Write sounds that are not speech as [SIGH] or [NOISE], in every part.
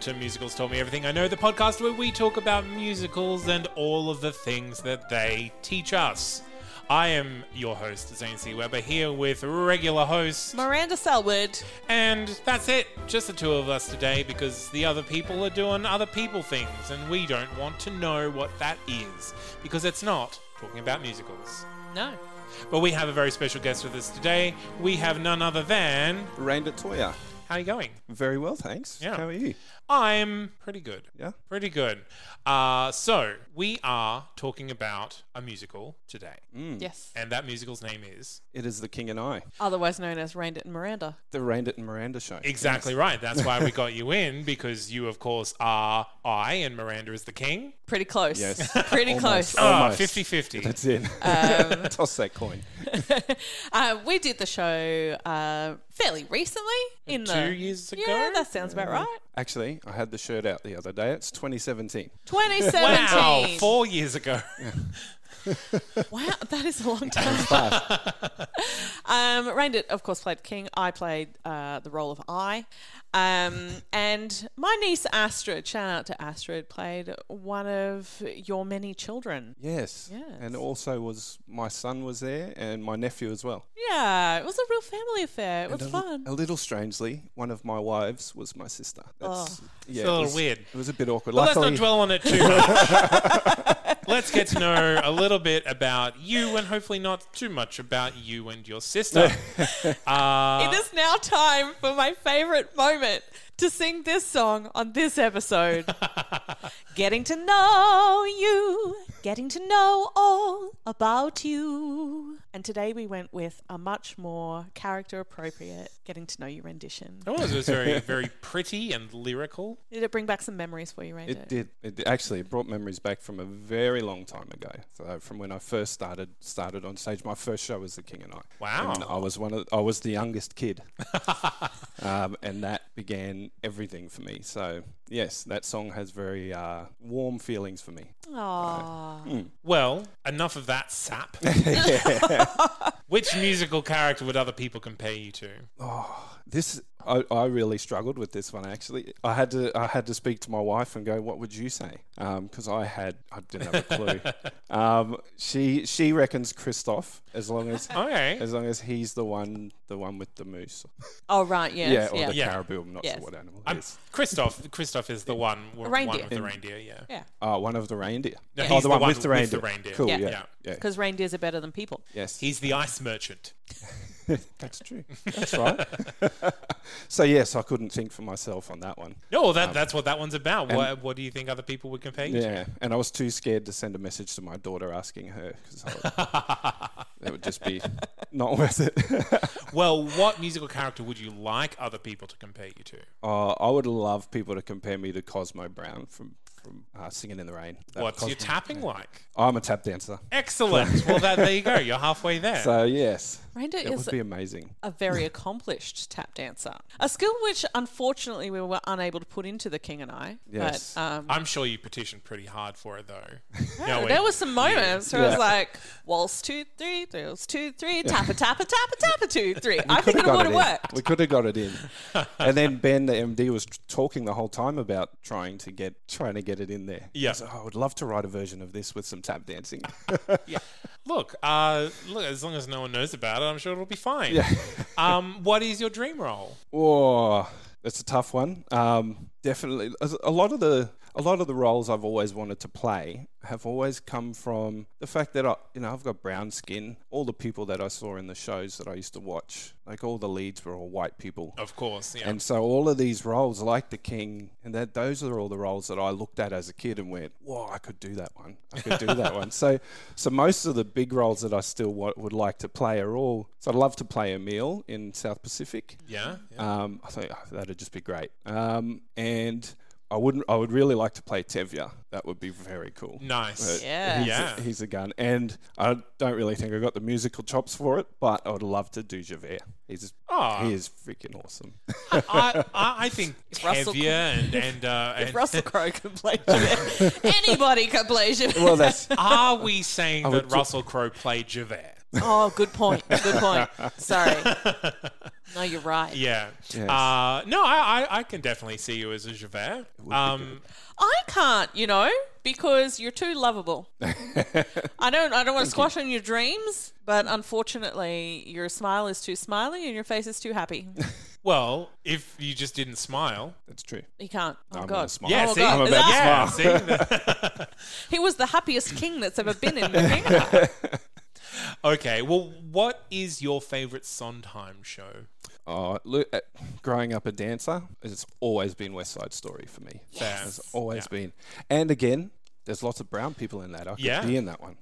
To Musicals Told Me Everything I Know, the podcast where we talk about musicals and all of the things that they teach us. I am your host, Zane C. Weber, here with regular host, Miranda Selwood. and that's it. Just the two of us today because the other people are doing other people things, and we don't want to know what that is because it's not talking about musicals. No. But we have a very special guest with us today. We have none other than. Randa Toya. How are you going? Very well, thanks. Yeah. How are you? I'm pretty good. Yeah. Pretty good. Uh, so, we are talking about a musical today. Yes. And that musical's name is. It is The King and I, Otherwise known as Randit and Miranda. the Randa and Miranda show. Exactly right. That's why we [LAUGHS] got you in, because you, of course, are I and Miranda is the king. Pretty close. Yes. [LAUGHS] Pretty Almost. close. Oh. Ah, Almost. 50 50. That's it. Um, [LAUGHS] Toss that coin. Uh, we did the show uh, fairly recently. In the Two years ago? Yeah, that sounds about right. Actually, I had the shirt out the other day. It's 2017. 2017. Wow, four years ago. [LAUGHS] Wow, that is a long time. [LAUGHS] um, Randit, of course, played King. I played uh, the role of I. Um, and my niece Astrid, shout out to Astrid, played one of your many children. Yes. Yes. And also was my son was there and my nephew as well. Yeah, it was a real family affair. It was a, fun. a little strangely, one of my wives was my sister. That's, yeah, a little it was, weird. It was a bit awkward. Well, Luckily, let's not dwell on it too much. [LAUGHS] let's get to know a little bit about you and hopefully not too much about you and your sister. [LAUGHS] Uh, It is now time for my favorite moment to sing this song on this episode. [LAUGHS] getting to know you, getting to know all about you. And today we went with a much more character appropriate getting to know you rendition. It was. It was very, [LAUGHS] very pretty and lyrical. Did it bring back some memories for you, Ranger? It did. It actually it brought memories back from a very long time ago. So from when I first started started on stage, my first show was The King and I. Wow. And I was one of I was the youngest kid, [LAUGHS] um, and that began everything for me. So yes, that song has very uh, warm feelings for me. Aww. Well, enough of that sap. [LAUGHS] Which musical character would other people compare you to? Oh, this I, I really struggled with this one actually. I had to I had to speak to my wife and go, "What would you say?" Um, because I had I didn't have a clue. [LAUGHS] um, she she reckons Kristoff as long as [LAUGHS] Okay. as long as he's the one the one with the moose. Oh, right, yes. yeah, Yeah, or the Yeah. caribou. I'm not Yes. sure what animal I'm. Um, Kristoff. Kristoff is the one, one reindeer. with the reindeer. Yeah. yeah. Oh, one of the reindeer. No, oh, he's the, the one, one with the with reindeer. the reindeer. Cool. Yeah. Yeah. Yeah. Yeah. Because reindeers are better than people. Yes. He's the ice merchant. [LAUGHS] [LAUGHS] That's true. That's right. [LAUGHS] so yes, I couldn't think for myself on that one. No, that, that's what that one's about. What, what do you think other people would compare you to? Yeah, and I was too scared to send a message to my daughter asking her because [LAUGHS] it would just be not worth it. Well, what musical character would you like other people to compare you to? uh, I would love people to compare me to Cosmo Brown from from uh, Singing in the Rain. That What's your Cosmo- tapping like? I'm a tap dancer, Excellent. well, that, there you go. You're halfway there. so yes, Randa it is would be amazing. a very accomplished tap dancer. A skill which, unfortunately, we were unable to put into the King and I. Yes. But um, I'm sure you petitioned pretty hard for it, though. [LAUGHS] yeah, Knowing there were some moments where I was like, waltz two, three, waltz two, three, tappa, tappa, tappa, tappa, two, three. I Could think it would have worked. We could have got it in. [LAUGHS] and then Ben, the MD, was talking the whole time about trying to get trying to get it in there. Yeah. He was, "Oh, I would love to write a version of this with some tap dancing. [LAUGHS] look, uh, look. As long as no one knows about it, I'm sure it'll be fine. Yeah. [LAUGHS] um, what is your dream role? Oh, that's a tough one. Um, definitely, a a lot of the a lot of the roles I've always wanted to play have always come from the fact that I, you know, I've got brown skin. All the people that I saw in the shows that I used to watch, like all the leads were all white people. Of course, yeah. And so all of these roles, like the king, and that those are all the roles that I looked at as a kid and went, "Whoa, I could do that one. I could do that [LAUGHS] one." So, so most of the big roles that I still would like to play are all. So I'd love to play Emile in South Pacific. yeah, yeah. Um, I think oh, that'd just be great. Um, and I wouldn't. I would really like to play Tevye. That would be very cool. nice. But Yeah. he's, Yeah. A, he's a gun, and I don't really think I got the musical chops for it. But I would love to do Javert. He's Aw. he is freaking awesome. I, I, I think [LAUGHS] Russell Tevye and and, uh, If and Russell [LAUGHS] Crowe can play Javert, anybody can play Javert. well, that's [LAUGHS] are we saying that ju- Russell Crowe played Javert? Oh, good point. Good point. Sorry. No, you're right. Yeah. Yes. Uh, no, I, I, I can definitely see you as a Javert. Um, I can't, you know, because you're too lovable. [LAUGHS] I don't I don't want to squash on your dreams, but unfortunately your smile is too smiley and your face is too happy. [LAUGHS] well, if you just didn't smile. that's true. You can't. Oh I'm God. gonna smile. Yeah, oh, see, God. I'm Is about to that- yeah, see, [LAUGHS] He was the happiest king that's ever been in the kingdom. Okay. Well, what is your favorite Sondheim show? Oh, look, uh, growing up a dancer, it's always been West Side Story for me. Fair. It's always Yeah. been. And again, there's lots of brown people in that. I could Yeah. be in that one.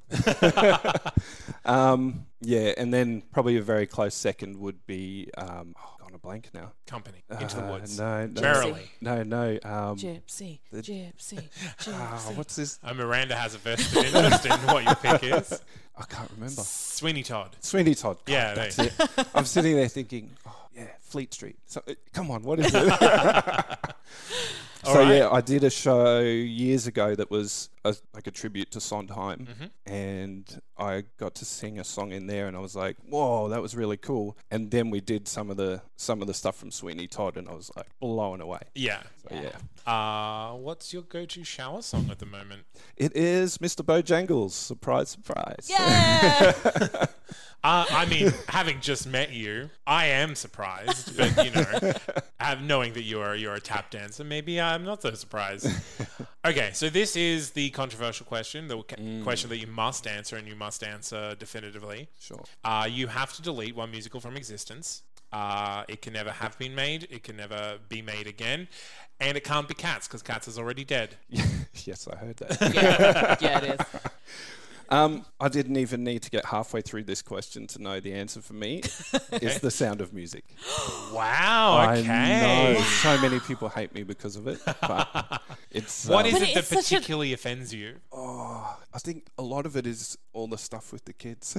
[LAUGHS] um, yeah, and then probably a very close second would be. Um, gone a blank now. Company into the Uh, woods. No, no, Merrily. no, no. Um, Gypsy, gypsy, [LAUGHS] ah, gypsy. what's this? Uh, Miranda has a vested interest in what your pick is. I can't remember. Sweeney Todd. Sweeney Todd. God, Yeah, that's there- it. I'm sitting there thinking, oh yeah, Fleet Street. So, uh, come on, what is it? [LAUGHS] so right. yeah, I did a show years ago that was a, like a tribute to Sondheim, Mm-hmm. and I got to sing a song in there, and I was like, whoa, that was really cool. And then we did some of the some of the stuff from Sweeney Todd, and I was like blown away. Yeah. So yeah, Uh, what's your go-to shower song at the moment? it is Mr. Bojangles. Surprise, surprise. Yeah. [LAUGHS] Uh, I mean, [LAUGHS] having just met you, I am surprised, but you know, [LAUGHS] have, knowing that you are you're a tap dancer, maybe I'm not so surprised. Okay, so this is the controversial question, the ca- question that you must answer, and you must answer definitively. Sure. Uh, you have to delete one musical from existence. Uh, it can never have been made. It can never be made again, and it can't be Cats because Cats is already dead. [LAUGHS] yes, I heard that. yeah. Yeah, it is. Um, I didn't even need to get halfway through this question to know the answer for me. [LAUGHS] It's the sound of music. Wow. Okay. I know so many people hate me because of it, but [LAUGHS] it's. What um, is But it that it's a- particularly offends you? Oh, I think a lot of it is all the stuff with the kids, [LAUGHS]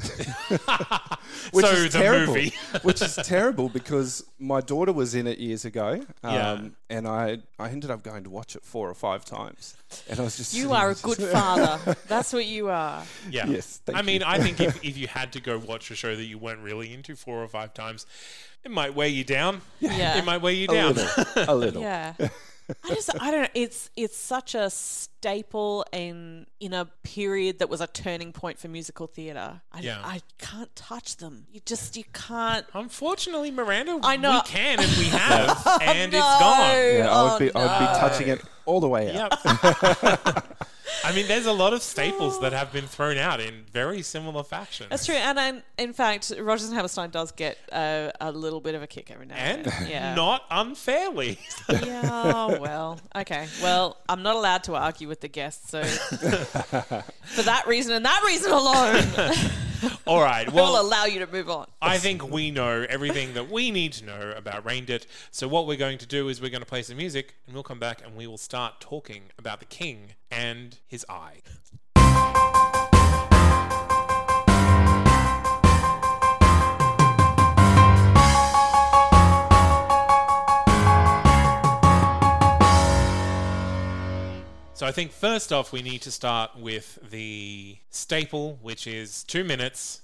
So the terrible. movie. which is terrible because my daughter was in it years ago, um, Yeah. and I I ended up going to watch it four or five times, and I was just You are a good father. That's what you are. Yeah. Yes, thank I mean, you. I think if, [LAUGHS] if you had to go watch a show that you weren't really into four or five times, it might weigh you down. Yeah. It might weigh you a down. little, a [LAUGHS] little. Yeah. [LAUGHS] I just I don't know. It's it's such a staple in in a period that was a turning point for musical theatre. I, Yeah. I can't touch them. You just you can't. Unfortunately, Miranda, I know. we can and we have, oh, and No. it's gone. Yeah, I would Oh, be I would be touching it all the way out. Yep. I mean, there's a lot of staples that have been thrown out in very similar fashion. That's true, and I, in fact, Rodgers and Hammerstein does get a, a little bit of a kick every now and, And then. Yeah. not unfairly. [LAUGHS] Yeah, well, okay. Well, I'm not allowed to argue with the guests, so [LAUGHS] for that reason and that reason alone, [LAUGHS] All right. I will Well, allow you to move on. I think we know everything that we need to know about Rain It. So what we're going to do is we're going to play some music, and we'll come back and we will start talking about the king and his eye. So I think first off, we need to start with the staple, which is two minutes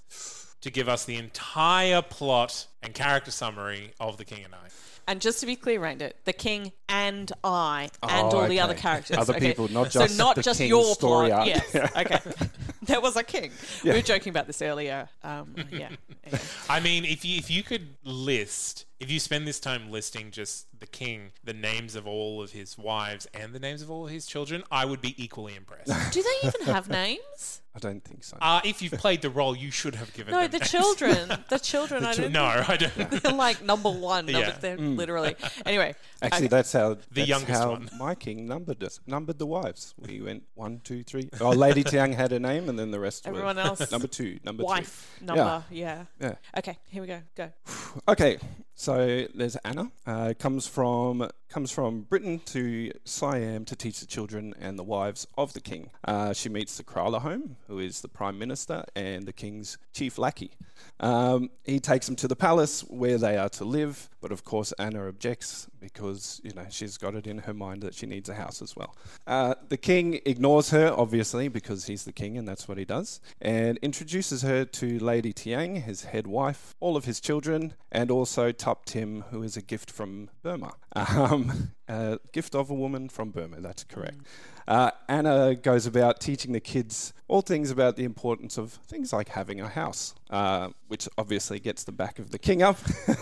to give us the entire plot and character summary of The King and I. And just to be clear, Randit, the king and I and Oh, all the other characters. Other okay? people, not so just not the just king's your story plot. arc. Yes. [LAUGHS] Okay. [LAUGHS] there was a king. We were joking about this earlier. Um, yeah. [LAUGHS] Anyway. I mean, if you if you could list, if you spend this time listing just the king, the names of all of his wives and the names of all of his children, I would be equally impressed. [LAUGHS] Do they even have names? I don't think so. Uh, if you've played the role, you should have given No, them the names. children. [LAUGHS] The children. I don't. No, I don't. They're like number one. Number, Yeah. they're literally. Anyway. Actually, okay. that's how The that's youngest how one. my king numbered us, numbered the wives. We went one, two, three. Oh, Lady [LAUGHS] Tiang had a name, and then the rest Everyone were else. number two, number wife number. Yeah. three. Yeah. Okay. Here we go. Go. [SIGHS] Okay, so there's Anna. Uh, comes from comes from Britain to Siam to teach the children and the wives of the king. Uh, she meets the Kralahome, who is the prime minister and the king's chief lackey. Um, he takes them to the palace where they are to live, but of course Anna objects because you know she's got it in her mind that she needs a house as well. Uh, the king ignores her, obviously, because he's the king and that's what he does, and introduces her to Lady Tiang, his head wife, all of his children, and also Tuptim, who is a gift from Burma. [LAUGHS] Um, a gift of a woman from Burma, that's correct. Uh, Anna goes about teaching the kids all things about the importance of things like having a house, uh, which obviously gets the back of the king up.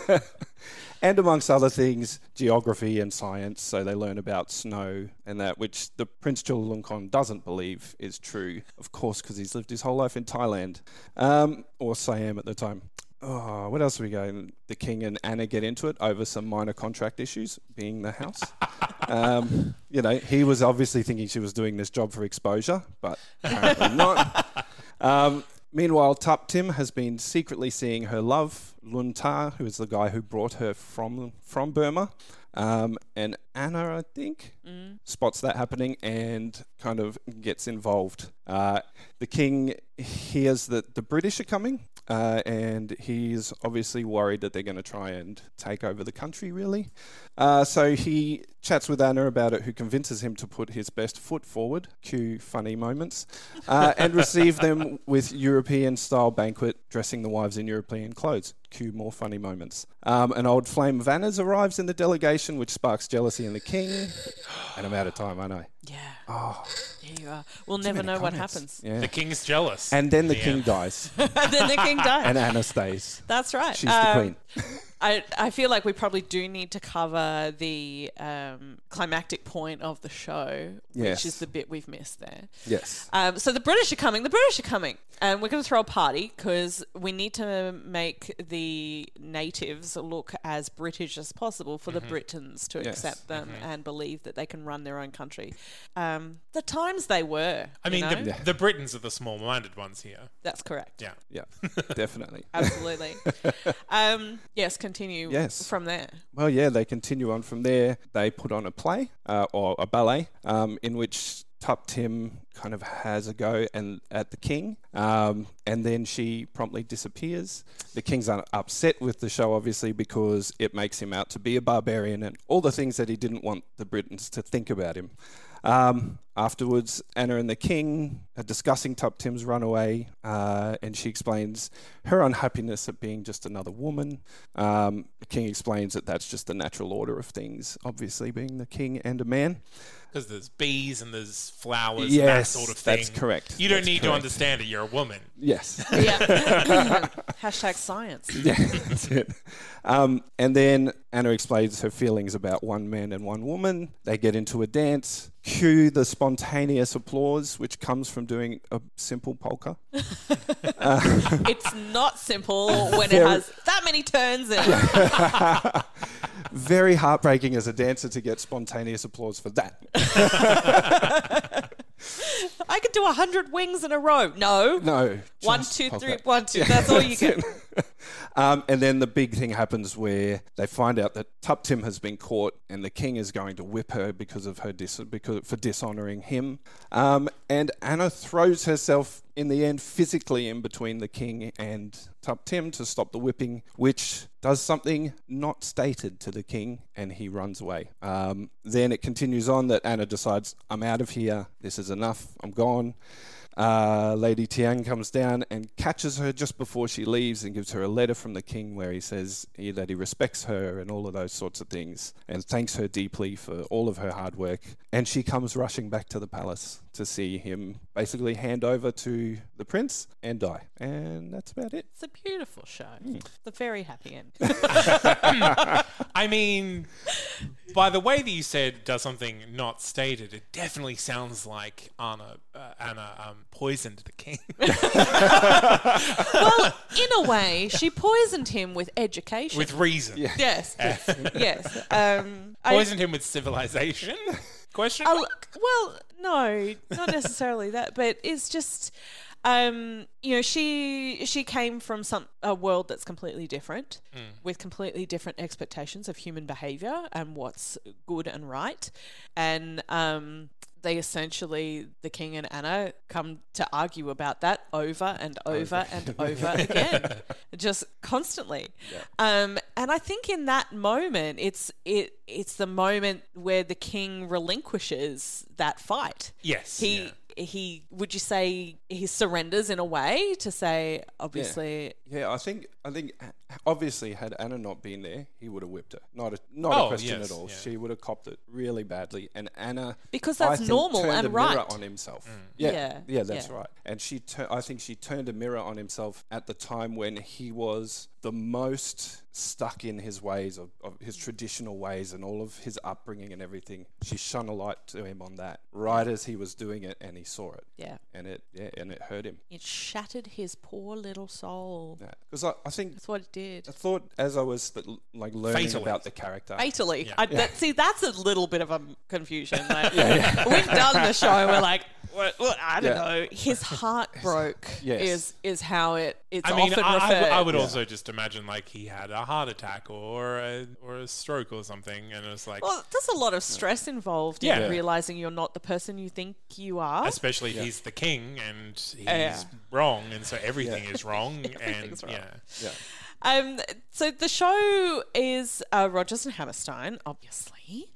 [LAUGHS] and amongst other things, geography and science. So they learn about snow and that, which the Prince Chulalongkorn doesn't believe is true, of course, because he's lived his whole life in Thailand um, or Siam at the time. Oh, what else are we going? The king and Anna get into it over some minor contract issues, being the house. [LAUGHS] um, you know, he was obviously thinking she was doing this job for exposure, but apparently [LAUGHS] not. Um, meanwhile, Tuptim has been secretly seeing her love, Lun Tha, who is the guy who brought her from from Burma. Um, and Anna, I think, spots that happening and kind of gets involved. Uh, the king hears that the British are coming, uh, and he's obviously worried that they're going to try and take over the country, really. Uh, so he chats with Anna about it, who convinces him to put his best foot forward, cue funny moments, uh, and receive them with European style banquet, dressing the wives in European clothes, cue more funny moments. Um, an old flame of Anna's arrives in the delegation, which sparks jealousy in the king. And I'm out of time, aren't I. Yeah. Oh, There you are. We'll never many know what happens. yeah. The king's jealous. And then the Yeah. king dies, [LAUGHS] and then the king [LAUGHS] dies. and Anna stays. That's right. She's the Um, queen. [LAUGHS] I, I feel like we probably do need to cover the um, climactic point of the show, which Yes. is the bit we've missed there. Yes. Um, so the British are coming. The British are coming, and we're going to throw a party because we need to make the natives look as British as possible for the Britons to Yes. accept them and believe that they can run their own country. Um, the times they were. I mean, know? the, the Britons are the small-minded ones here. that's correct. Yeah. Yeah, [LAUGHS] definitely. Absolutely. [LAUGHS] um, yes, continue Yes. from there. Well, yeah, they continue on from there. They put on a play uh, or a ballet um, in which Tuptim kind of has a go and at the king, um, and then she promptly disappears. The king's upset with the show, obviously, because it makes him out to be a barbarian and all the things that he didn't want the Britons to think about him. Um, afterwards, Anna and the king are discussing Tuptim's runaway, uh, and she explains her unhappiness at being just another woman. Um, the king explains that that's just the natural order of things, obviously, being the king and a man. Because there's bees and there's flowers and that sort of thing. that's correct. You don't That's need to understand it. You're a woman. Yes. Yeah. [LAUGHS] [LAUGHS] Hashtag science. [LAUGHS] yeah, that's it. Um, and then Anna explains her feelings about one man and one woman. They get into a dance. Cue the spontaneous applause, which comes from doing a simple polka. [LAUGHS] Uh, it's not simple [LAUGHS] when it has that many turns in it. [LAUGHS] Very heartbreaking as a dancer to get spontaneous applause for that. I could do a hundred wings in a row. No. No. One, two, three, one, two. That's all you get. [LAUGHS] Um, and then the big thing happens where they find out that Tuptim has been caught, and the king is going to whip her because of her dis- because for dishonoring him. Um, and Anna throws herself in the end physically in between the king and Tuptim to stop the whipping, which does something not stated to the king, and he runs away. Um, then it continues on that Anna decides, "I'm out of here. This is enough. I'm gone." Uh, Lady Tiang comes down and catches her just before she leaves and gives her a letter from the king where he says he, that he respects her and all of those sorts of things and thanks her deeply for all of her hard work. And she comes rushing back to the palace to see him basically hand over to the prince and die. And that's about it. It's a beautiful show. Hmm. The very happy end. [LAUGHS] I mean, by the way that you said does something not stated, it definitely sounds like Anna uh, Anna um, poisoned the king. [LAUGHS] well, in a way, she poisoned him with education. with reason. yes, yes. Um, I- Poisoned him with civilization? [LAUGHS] Question? a- mark? well, no, not necessarily that, but it's just. Um, you know, she she came from some a world that's completely different, with completely different expectations of human behavior and what's good and right, and um, they essentially the king and Anna come to argue about that over and over and over [LAUGHS] again, just constantly. Um, and I think in that moment, it's it it's the moment where the king relinquishes that fight. Yes, he yeah. He would you say he surrenders in a way to say obviously Yeah, I think I think obviously had Anna not been there, he would have whipped her. Not a not Oh, a question yes, at all. yeah. She would have copped it really badly, and Anna Because I that's think, normal and a right. on himself. Mm. Yeah, Yeah, yeah, that's yeah. right. And she, tur- I think she turned a mirror on himself at the time when he was the most stuck in his ways of, of his traditional ways and all of his upbringing and everything. She shone a light to him on that right as he was doing it, and he saw it. yeah And it, yeah, and it hurt him. it shattered his poor little soul Yeah. Because I, I think that's what it did I thought as I was like learning Fatally. about the character. fatally Yeah. I, that, see that's a little bit of a confusion like, [LAUGHS] we've done the show and we're like what, what, I don't Yeah. know his heart broke Yes. is is how it it's I mean, often I, I referred w- I would also just imagine like he had a heart attack or a, or a stroke or something, and it was like, well there's a lot of stress involved Yeah. in realizing you're not the person you think you are especially if he's the king and he's Yeah. wrong, and so everything is wrong, [LAUGHS] and Everything's wrong. yeah, Yeah. Um, so the show is uh, Rodgers and Hammerstein, obviously,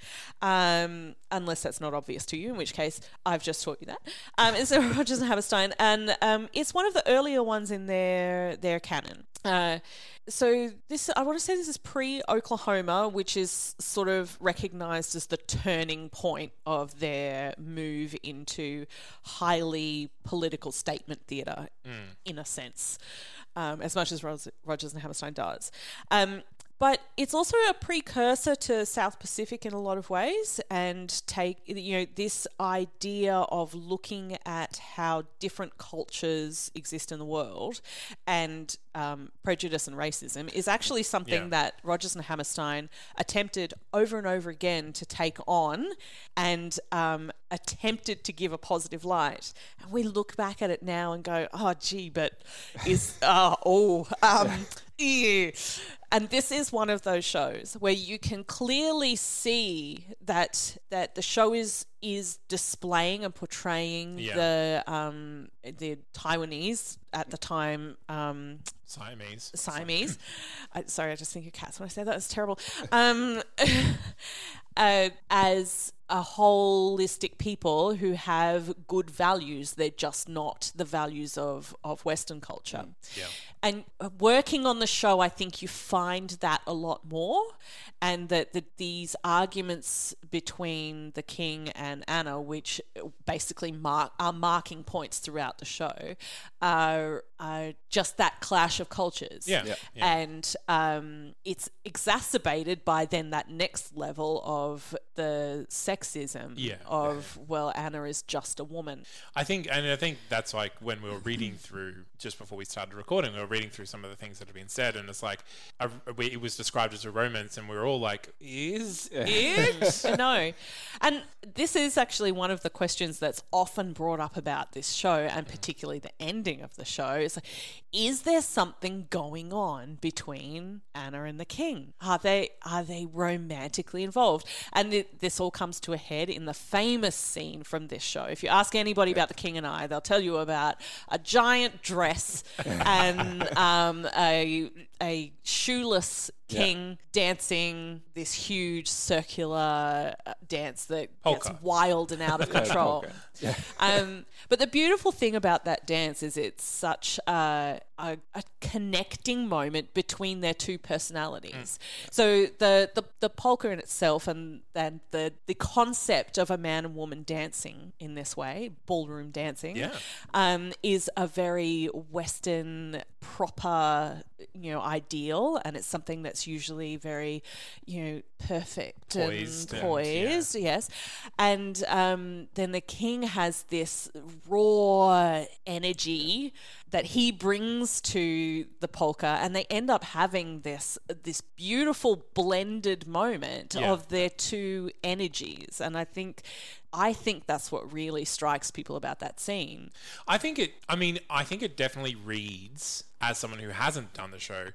um, unless that's not obvious to you, in which case I've just taught you that. Um, it's [LAUGHS] Rodgers and Hammerstein, and um, it's one of the earlier ones in their their canon. Uh, so this, I want to say, this is pre Oklahoma, which is sort of recognized as the turning point of their move into highly political statement theater, in a sense, um, as much as Rodgers and Hammerstein does. Um, but it's also a precursor to South Pacific in a lot of ways, and take you know this idea of looking at how different cultures exist in the world, and um, prejudice and racism is actually something Yeah. that Rodgers and Hammerstein attempted over and over again to take on, and um, attempted to give a positive light. And we look back at it now and go, "Oh, gee, but is [LAUGHS] uh, oh um." ew." And this is one of those shows where you can clearly see that that the show is is displaying and portraying Yeah. the um, the Taiwanese at the time um, Siamese. Siamese. [LAUGHS] I, sorry, I just think of cats when I say that. It's terrible. Um, [LAUGHS] uh, as a holistic people who have good values, they're just not the values of, of Western culture. Yeah. And uh, working on the show, I think you find that a lot more, and that, that these arguments between the king and Anna, which basically mark are marking points throughout the show, are, are just that clash of cultures. Yeah. Yeah. Yeah. And um, it's exacerbated by then that next level of the sexism Yeah. of well, Anna is just a woman. I think, and I think that's like when we were reading through just before we started recording, we were reading through some of the things that have been said, and it's like a, we- it was described as a romance, and we were all like, "Is it?" [LAUGHS] no. And this is actually one of the questions that's often brought up about this show, and particularly the ending of the show. Is like, is there something going on between Anna and the king? Are they are they romantically involved? And it, this all comes to a head in the famous scene from this show. If you ask anybody about the king and I, they'll tell you about a giant dress [LAUGHS] and um, a a shoeless king dancing this huge circular uh, dance that Polka. gets wild and out of [LAUGHS] control. polka. Um, but the beautiful thing about that dance is it's such uh, a, a connecting moment between their two personalities. So the, the the polka in itself and and the the concept of a man and woman dancing in this way, ballroom dancing, Yeah. um, is a very Western proper, you know, ideal, and it's something that's usually very, you know, perfect Poised and and, poised. Yes, and um, then the king has this raw energy that he brings to the polka, and they end up having this this beautiful blended moment Yeah. of their two energies, and I think. I think that's what really strikes people about that scene. I think it. I mean, I think it definitely reads as someone who hasn't done the show,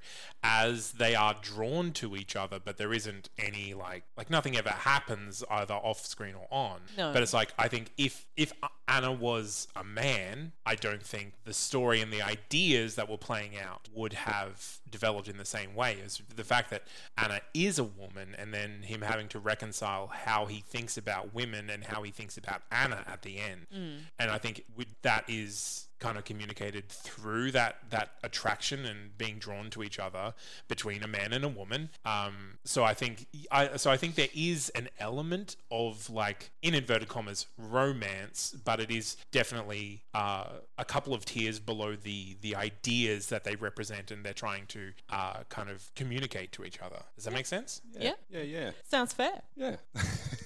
as they are drawn to each other, but there isn't any like like nothing ever happens either off screen or on. No. But it's like I think if if Anna was a man, I don't think the story and the ideas that were playing out would have developed in the same way as the fact that Anna is a woman and then him having to reconcile how he thinks about women and how he thinks about Anna at the end. Mm. And I think that is kind of communicated through that that attraction and being drawn to each other between a man and a woman. Um, so I think I so I think there is an element of like in inverted commas romance, but it is definitely uh, a couple of tiers below the the ideas that they represent and they're trying to uh, kind of communicate to each other. Does that make sense? Yeah. Yeah, yeah, Sounds fair. yeah. [LAUGHS]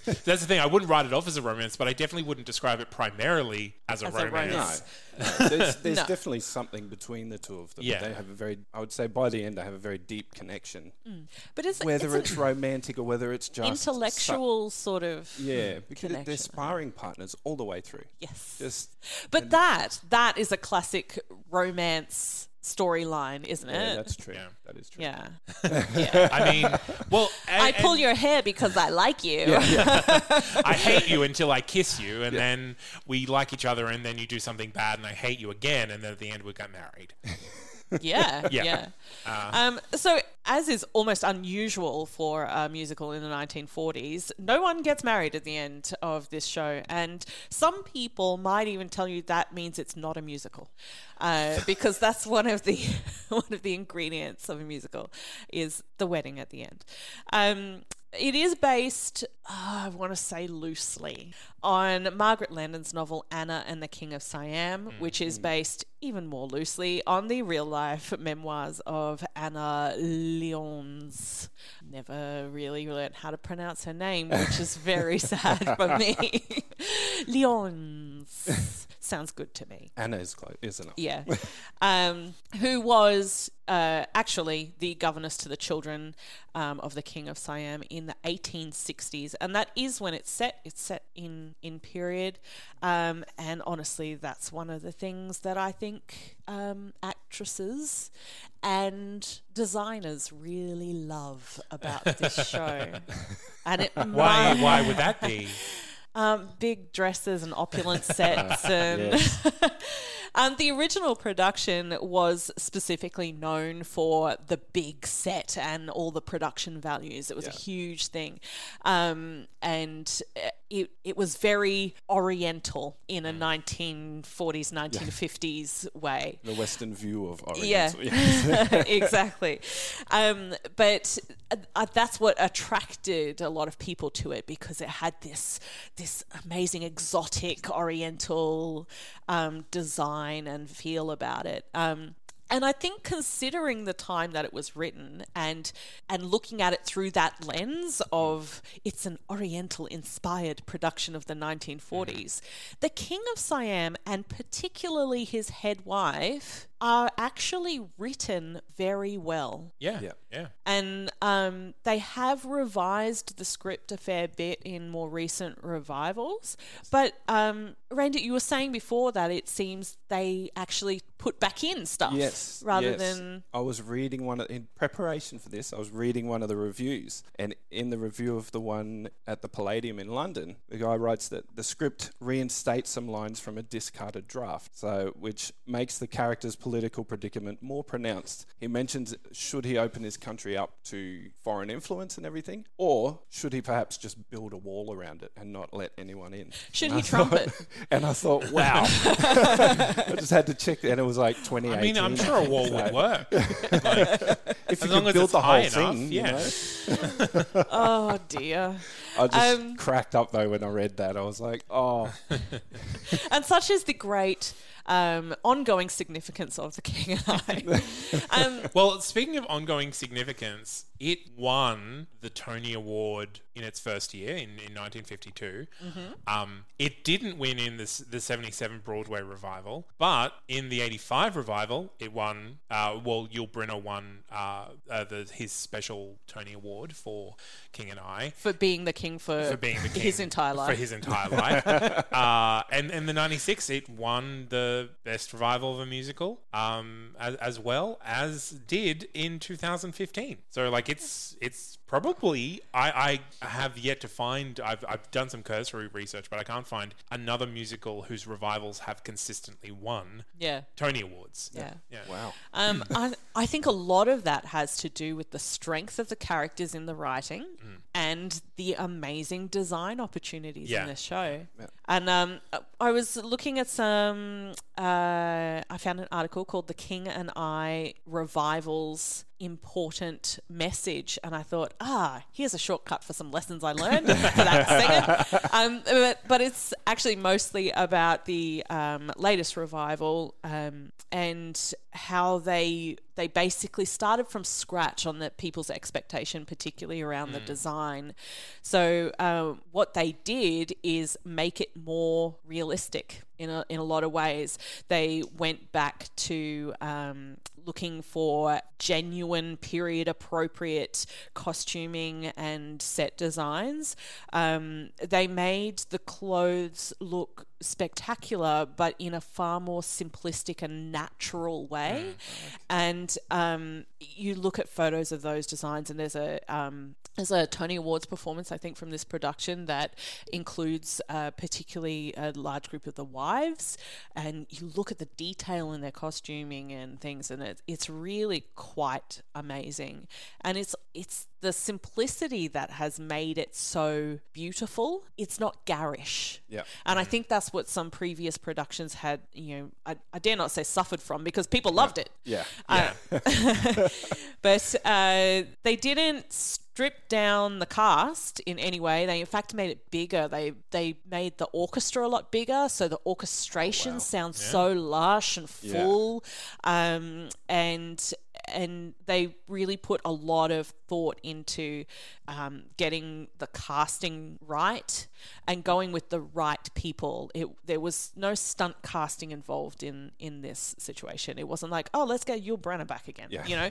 That's the thing. I wouldn't write it off as a romance, but I definitely wouldn't describe it primarily as a As a romance. romance. no, [LAUGHS] there's, there's No. definitely something between the two of them. Yeah. They have a very, I would say by the end, they have a very deep connection. Mm. But it's Whether it's, it's, romantic or whether it's just su- intellectual sort of yeah, mm. because they're sparring partners all the way through. yes. Just but that that is a classic romance storyline, isn't yeah, it? that's true. Yeah. That is true. yeah. [LAUGHS] I mean, well, I pull your hair because I like you. [LAUGHS] I hate you until I kiss you, and then we like each other, and then you do something bad, and I hate you again, and then at the end we got married. [LAUGHS] Yeah, [LAUGHS] Yeah. yeah. Uh, um, so, as is almost unusual for a musical in the 1940s, no one gets married at the end of this show, and some people might even tell you that means it's not a musical, uh, [LAUGHS] because that's one of the [LAUGHS] one of the ingredients of a musical is the wedding at the end. Um, it is based, uh, I want to say loosely, on Margaret Landon's novel Anna and the King of Siam, which is based even more loosely on the real life [LAUGHS] memoirs of Anna Lyons. Never really learned how to pronounce her name, which is very sad for me. [LAUGHS] Lyons. Sounds good to me. Anna is close, isn't it? Yeah. um, who was uh, actually the governess to the children um, of the King of Siam in the 1860s. And that is when it's set. It's set in, in period. Um, and honestly, that's one of the things that I think um, actresses and designers really love about this show. [LAUGHS] and it why? might- Why would that be? [LAUGHS] um, big dresses and opulent [LAUGHS] sets, and [LAUGHS] um, the original production was specifically known for the big set and all the production values. It was a huge thing, um, and uh, it it was very oriental in Mm. a 1940s, 1950s way. The Western view of Oriental. Yeah. [LAUGHS] exactly. Um, but uh, that's what attracted a lot of people to it because it had this this amazing exotic Oriental um, design and feel about it. Um, and I think considering the time that it was written and and looking at it through that lens of it's an Oriental inspired production of the 1940s, the King of Siam and particularly his head wife are actually written very well. Yeah, Yeah. yeah. And um, they have revised the script a fair bit in more recent revivals. But um, Randy, you were saying before that it seems they actually put back in stuff Yes. rather yes. than I was reading one of, in preparation for this. I was reading one of the reviews, and in the review of the one at the Palladium in London, the guy writes that the script reinstates some lines from a discarded draft, so which makes the characters political predicament more pronounced. He mentions should he open his country up to foreign influence and everything, or should he perhaps just build a wall around it and not let anyone in? Should And he I trump thought- it? [LAUGHS] And I thought, wow. [LAUGHS] I just had to check, and it was like 2018. I mean, I'm sure a wall would So, work. [LAUGHS] If you as long could as build it's the whole high enough, thing, you know? oh dear. I just Um, cracked up though when I read that. I was like, oh, And such is the great um, ongoing significance of the King and I. [LAUGHS] um, Well, speaking of ongoing significance, it won the Tony Award in its first year in, in 1952. Um, it didn't win in this, the 77 Broadway revival, but in the 85 revival, it won. Uh, well, Yul Brynner won uh, uh, the, his special Tony Award for King and I. for being the king for, For being the [LAUGHS] king his entire life. For his [LAUGHS] entire life. uh, and in the 96, it won the best revival of a musical um, as, as well as did in 2015. So, like, it's it's probably, I, I have yet to find, I've, I've done some cursory research, but I can't find another musical whose revivals have consistently won yeah. Tony Awards. Yeah. Yeah. wow. Um, I, I think a lot of that has to do with the strength of the characters in the writing and the amazing design opportunities Yeah. in this show. And um, I was looking at some, uh, I found an article called The King and I Revivals Important Message. And I thought, ah, here's a shortcut for some lessons I learned for that [LAUGHS] second. Um, but, but it's actually mostly about the um, latest revival um, and how they they basically started from scratch on the people's expectation, particularly around the design. So um, what they did is make it more realistic in a, in a lot of ways. They went back to um, looking for genuine period appropriate costuming and set designs. Um, they made the clothes look spectacular, but in a far more simplistic and natural way. And um, you look at photos of those designs, and there's a um, there's a Tony Awards performance, I think, from this production that includes uh, particularly a large group of the wives, and you look at the detail in their costuming and things, and it, it's really quite amazing. And it's it's the simplicity that has made it so beautiful. It's not garish. Yeah. And I think that's what some previous productions had, you know, I, I dare not say suffered from because people loved it. Yeah. Uh, [LAUGHS] [LAUGHS] but uh, they didn't strip down the cast in any way. They in fact made it bigger. They they made the orchestra a lot bigger, so the orchestration sounds so lush and Yeah. full. Um, and and they really put a lot of thought into um, getting the casting right and going with the right people. It, there was no stunt casting involved in in this situation. It wasn't like, oh, let's get Yul Brynner back again. Yeah. You know,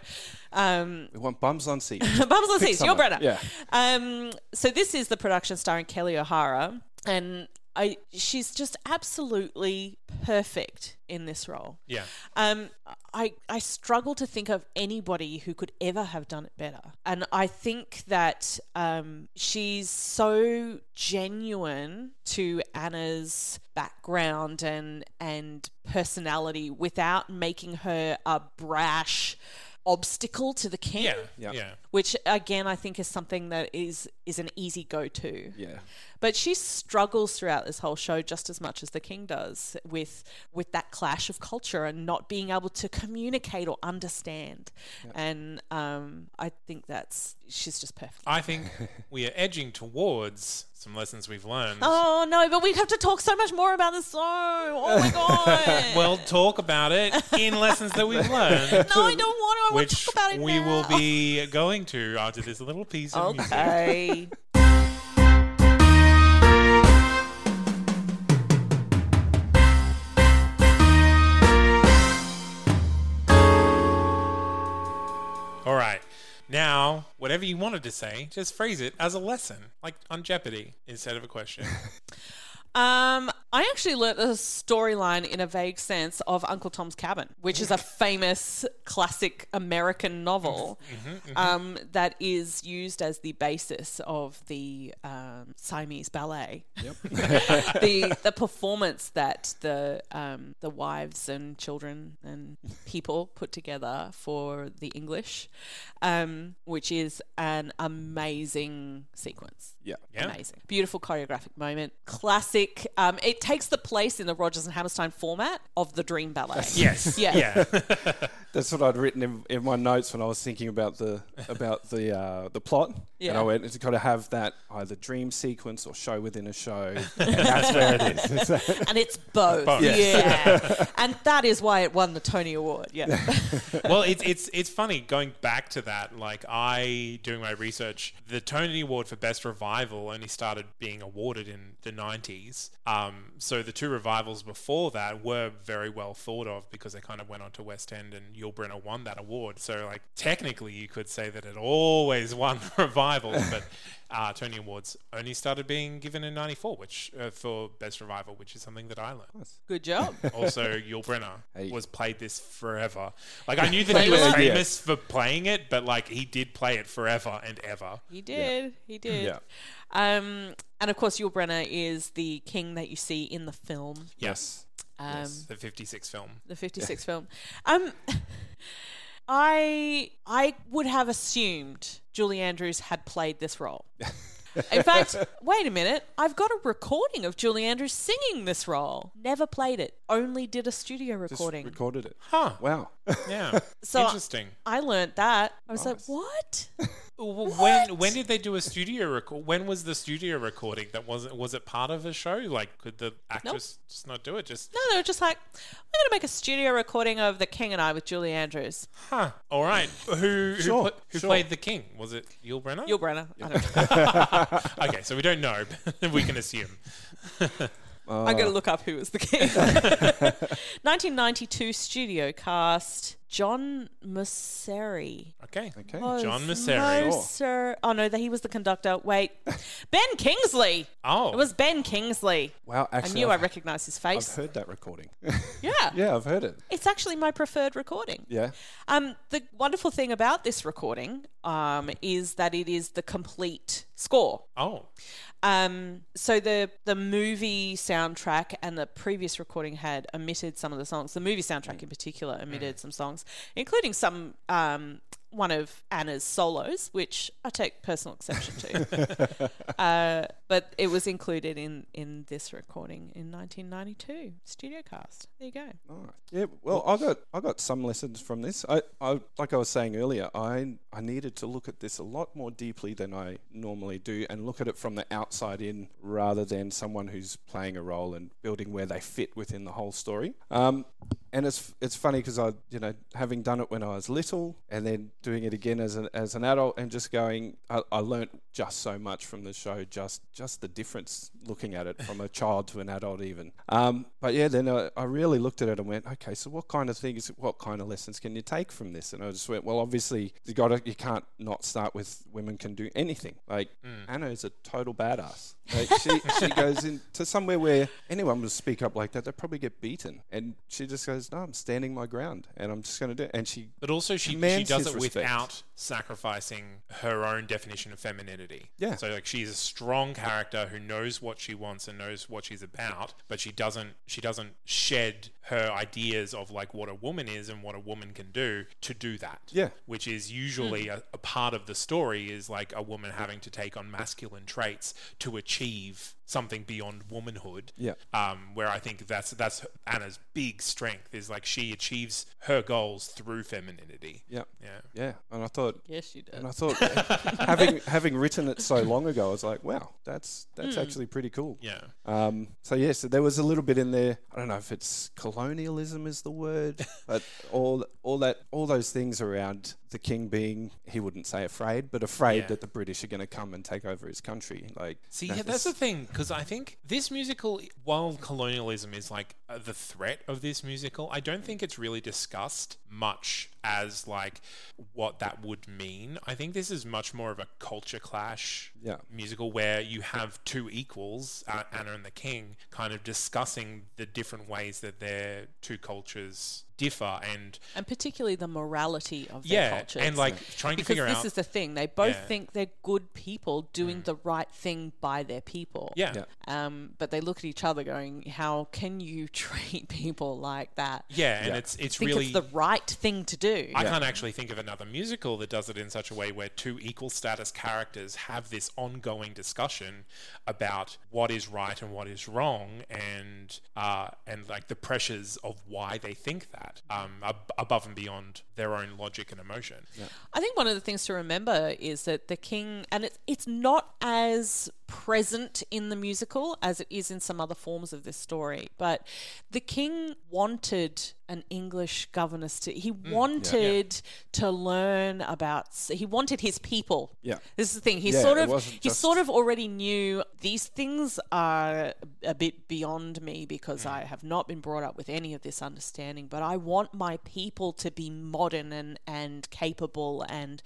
um, We want bums on seats. [LAUGHS] Bums on Pick seats, someone. Brynner. Yeah. Um, so this is the production starring Kelli O'Hara, and I she's just absolutely perfect in this role. Yeah. Um, I I struggle to think of anybody who could ever have done it better, and I think that um, she's so genuine to Anna's background and and personality without making her a brash obstacle to the king Yeah. Yeah. Yeah. Which again I think is something that is is an easy go to. Yeah. But she struggles throughout this whole show just as much as the king does with with that clash of culture and not being able to communicate or understand. And um, I think that's she's just perfect. I think [LAUGHS] we are edging towards some lessons we've learned. Oh no, but we have to talk so much more about this song. Oh my [LAUGHS] god. We'll talk about it in lessons that we've learned. [LAUGHS] no, I don't want to. I want to talk about it we will be going to after this little piece of music. Okay. [LAUGHS] All right. Now, whatever you wanted to say, just phrase it as a lesson, like on Jeopardy, instead of a question. [LAUGHS] Um, I actually learnt the storyline in a vague sense of Uncle Tom's Cabin, which is a famous classic American novel um, that is used as the basis of the um, Siamese ballet. Yep. [LAUGHS] the [LAUGHS] the performance that the um, the wives and children and people put together for the English, um, which is an amazing sequence. Yeah. Yeah. Amazing. Beautiful choreographic moment. Classic. Um, it takes the place in the Rodgers and Hammerstein format of the Dream Ballet. Yes. [LAUGHS] Yeah. Yeah. [LAUGHS] That's what I'd written in, in my notes when I was thinking about the about the uh, the plot. Yeah. And I went, it's got to have that either dream sequence or show within a show. [LAUGHS] and that's where it is. and it's both. Both. Yeah. and that is why it won the Tony Award. Yeah. well, it's it's it's funny going back to that. Like I doing my research, the Tony Award for Best Revival only started being awarded in the '90s. Um, so the two revivals before that were very well thought of because they kind of went on to West End, and Yul Brynner won that award. So like technically, you could say that it always [LAUGHS] won revivals, [LAUGHS] but. Uh, Tony Awards only started being given in '94, which uh, for Best Revival, which is something that I learned. Good job. [LAUGHS] Also, Yul Brynner Hey. was played this forever. Like I knew that he was? Yeah. famous for playing it, but like he did play it forever and ever. He did. He did. Yeah. Um, and of course, Yul Brynner is the king that you see in the film, Yes, um, yes, the '56 film. the 56 [LAUGHS] film. Um, [LAUGHS] I I would have assumed Julie Andrews had played this role. [LAUGHS] In fact, wait a minute. I've got a recording of Julie Andrews singing this role. Never played it. Only did a studio Just recording. recorded it. Huh? Wow. Yeah. So- Interesting. I learnt that. I was Nice. like, what? W- When when did they do a studio record? When was the studio recording? That wasn't was it part of a show? Like, could the actress just not do it? Just No, they were just like, we're going to make a studio recording of The King and I with Julie Andrews. huh? All right. Who who, Sure, pla- who sure. played the king? Was it Yul Brynner? Yul Brynner. I don't [LAUGHS] know. okay, so we don't know. but [LAUGHS] we can assume. I'm going to look up who was the king. [LAUGHS] 1992 studio cast John Mauceri. Okay. Okay. John Was Mauceri. Moser- Oh no, that he was the conductor. Wait, [LAUGHS] Ben Kingsley. Oh, It was Ben Kingsley. Wow. actually, I knew I I've, recognised his face. I've heard that recording. [LAUGHS] Yeah. yeah, I've heard it. It's actually my preferred recording. Yeah. Um, the wonderful thing about this recording um, is that it is the complete score. Oh, Um, so the the movie soundtrack and the previous recording had omitted some of the songs. The movie soundtrack in particular omitted some songs, including some um, one of Anna's solos, which I take personal exception to. [LAUGHS] uh, but it was included in in this recording in 1992 studio cast. There you go. All right. Yeah. Well, I got I got some lessons from this. I, I like I was saying earlier. I I needed to look at this a lot more deeply than I normally do, and look at it from the outside in rather than someone who's playing a role and building where they fit within the whole story. Um, and it's it's funny because I you know having done it when I was little and then doing it again as an as an adult and just going I, I learnt just so much from the show just just the difference looking at it from a child to an adult even. Um, but yeah then I, I really looked at it and went okay so what kind of things what kind of lessons can you take from this? And I just went well obviously you got to you can't not start with women can do anything. Like Anna is a total badass. Like she she [LAUGHS] goes into somewhere where anyone would speak up like that they'd probably get beaten. And she just goes no I'm standing my ground and I'm just going to do it. And she but also she she does it respect. without sacrificing her own definition of femininity. Yeah. So like she's a strong character who knows what she wants and knows what she's about, but she doesn't she doesn't shed her ideas of like what a woman is and what a woman can do to do that. Yeah. Which is usually a, a part of the story is like a woman having to take on masculine traits to achieve something beyond womanhood. Yeah. Um, where I think that's that's Anna's big strength is like she achieves her goals through femininity. yeah Yeah. yeah and I thought Yes, you did. And I thought, [LAUGHS] having having written it so long ago, I was like, wow, that's that's Hmm. actually pretty cool. Yeah. Um, so yes, there was a little bit in there. I don't know if it's col- colonialism is the word, [LAUGHS] but all all that all those things around the king being he wouldn't say afraid, but afraid Yeah. that the British are going to come and take over his country. Like See, that yeah, that's the thing because I think this musical, while colonialism is like uh, the threat of this musical, I don't think it's really discussed much as like what that would mean. I think this is much more of a culture clash Yeah. musical where you have two equals, uh, Anna and the King, kind of discussing the different ways that their two cultures differ and and particularly the morality of their yeah, cultures. and like trying to because figure this out this is the thing they both Yeah. Mm. think they're good people doing the right thing by their people yeah. Yeah. um, but they look at each other going how can you [LAUGHS] treat people like that Yeah, and Yeah. it's it's think really it's the right thing to do I can't actually think of another musical that does it in such a way where two equal status characters have this ongoing discussion about what is right and what is wrong, and uh, and like the pressures of why they think that um, ab- above and beyond their own logic and emotion. I think one of the things to remember is that the king, and it's it's not as present in the musical as it is in some other forms of this story, but the king wanted an English governess to. He wanted to learn about. He wanted his people. Yeah. this is the thing. He Yeah, sort of he just- sort of already knew these things are a bit beyond me because Mm. I have not been brought up with any of this understanding. But I want my people to be modern and and capable and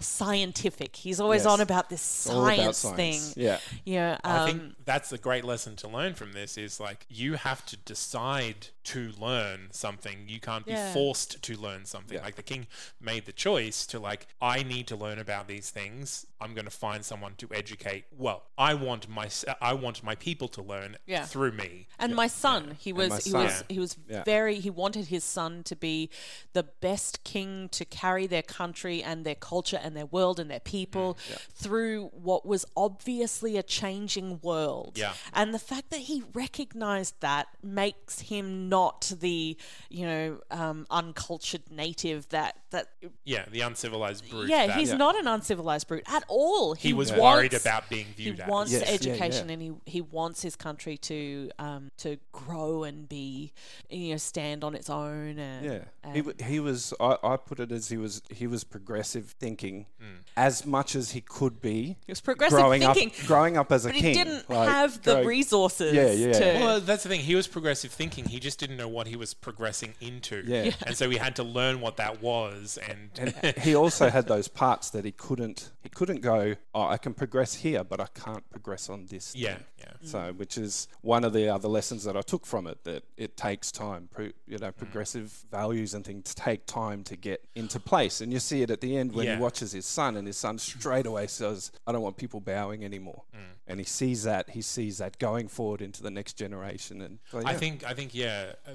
scientific. He's always Yes. on about this all about science, science. thing. Yeah. yeah. I Um, think that's a great lesson to learn from this is like you have to decide to learn something. You can't be forced to learn something. Yeah. Like the king made the choice to like I need to learn about these things. I'm going to find someone to educate. Well, I want my I want my people to learn Yeah. through me. And my son, he was my he son. was he was Yeah. very he wanted his son to be the best king to carry their country and their culture and their world and their people Mm, through what was obviously a changing world. Yeah. And the fact that he recognized that makes him not the, you know, um, uncultured native that that Yeah, the uncivilized brute. yeah, that he's not an uncivilized brute at all. he was wants- worried about being he viewed as. wants Yes, education yeah. and he, he wants his country to um to grow and be you know stand on its own and Yeah, and he, w- he was. I, I put it as he was. He was progressive thinking Hmm. as much as he could be. he was progressive growing thinking up, growing up as a but king. he didn't like, have the growing- resources Yeah, yeah. to Well, that's the thing. He was progressive thinking. He just didn't know what he was progressing into. Yeah. Yeah. And so he had to learn what that was. And, [LAUGHS] And he also had those parts that he couldn't. He couldn't go. Oh, I can progress here, but I can't progress on this. yeah, thing." Yeah. So, which is one of the other lessons that I took from it that it takes time. Pro, you Mm. know, progressive values and things take time to get into place. And you see it at the end when Yeah. he watches his son, and his son straight away says, "I don't want people bowing anymore." Mm. And he sees that. He sees that going forward into the next generation. And so, I think, I think, yeah, uh,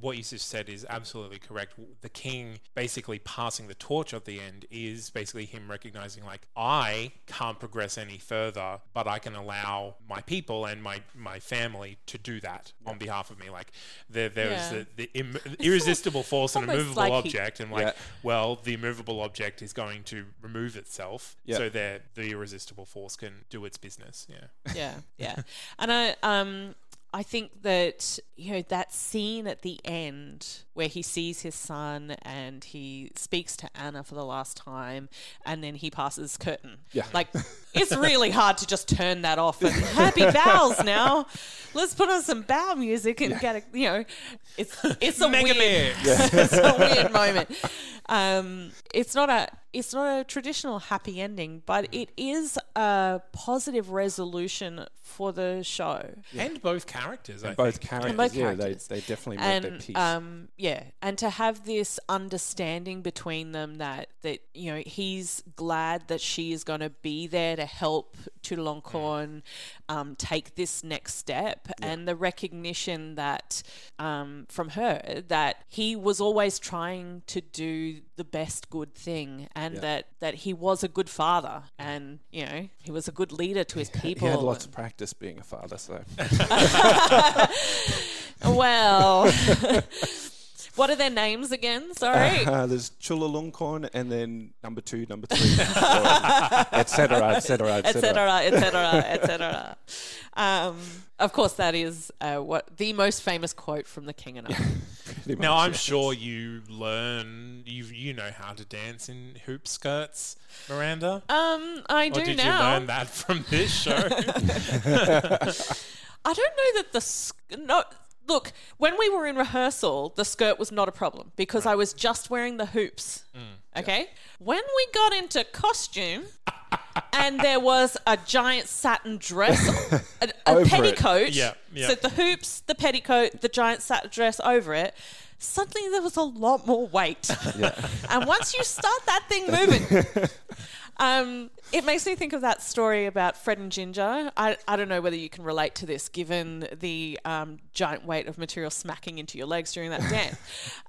what you just said is absolutely correct. The king basically passing the torch at the end is basically him recognizing, like, I can't progress any further, but I can allow my people and my, my family to do that on behalf of me. Like, there, there's Yeah. the, the Im- [LAUGHS] irresistible force and a movable like he- object, and like, Yeah. well, the immovable object is going to remove itself, Yeah. so there the irresistible force can do its business. Yeah. yeah [LAUGHS] yeah and i um I think that you know that scene at the end where he sees his son and he speaks to Anna for the last time and then he passes curtain. Yeah. Like it's really hard to just turn that off and happy bows [LAUGHS] now. Let's put on some bow music and get a you know it's it's a Mega weird Mix. [LAUGHS] it's a weird moment. Um, it's not a it's not a traditional happy ending, but it is a positive resolution for the show. And both characters, I both think. characters, both yeah, characters. they they definitely make their And peace. um, yeah, and to have this understanding between them that that you know he's glad that she is going to be there to help Chulalongkorn um, take this next step, and the recognition that um, from her that he was always trying to do the best good thing, and Yeah. that that he was a good father, and you know he was a good leader to his people. [LAUGHS] he had lots of practice being a father, so [LAUGHS] Well, [LAUGHS] what are their names again? Sorry. uh, there's Chulalongkorn and then number two, number three, etc., etc., etc., etc., etc. Um, of course, that is uh, what the most famous quote from The King and I. Pretty Now much, I'm yeah. sure you learn you you know how to dance in hoop skirts, Miranda. Um, I or do did now. you learn that [LAUGHS] from this show? [LAUGHS] I don't know that the sk- no. Look, when we were in rehearsal, the skirt was not a problem because I was just wearing the hoops. Mm, Okay. When we got into costume, and there was a giant satin dress, [LAUGHS] a, a petticoat. Yeah, yeah. So the hoops, the petticoat, the giant satin dress over it. Suddenly there was a lot more weight. Yeah. [LAUGHS] And once you start that thing moving, [LAUGHS] um, it makes me think of that story about Fred and Ginger. I, I don't know whether you can relate to this given the um, giant weight of material smacking into your legs during that [LAUGHS] dance.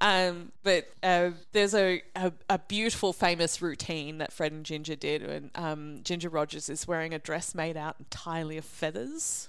um, but uh, there's a, a, a beautiful, famous routine that Fred and Ginger did when um, Ginger Rogers is wearing a dress made out entirely of feathers.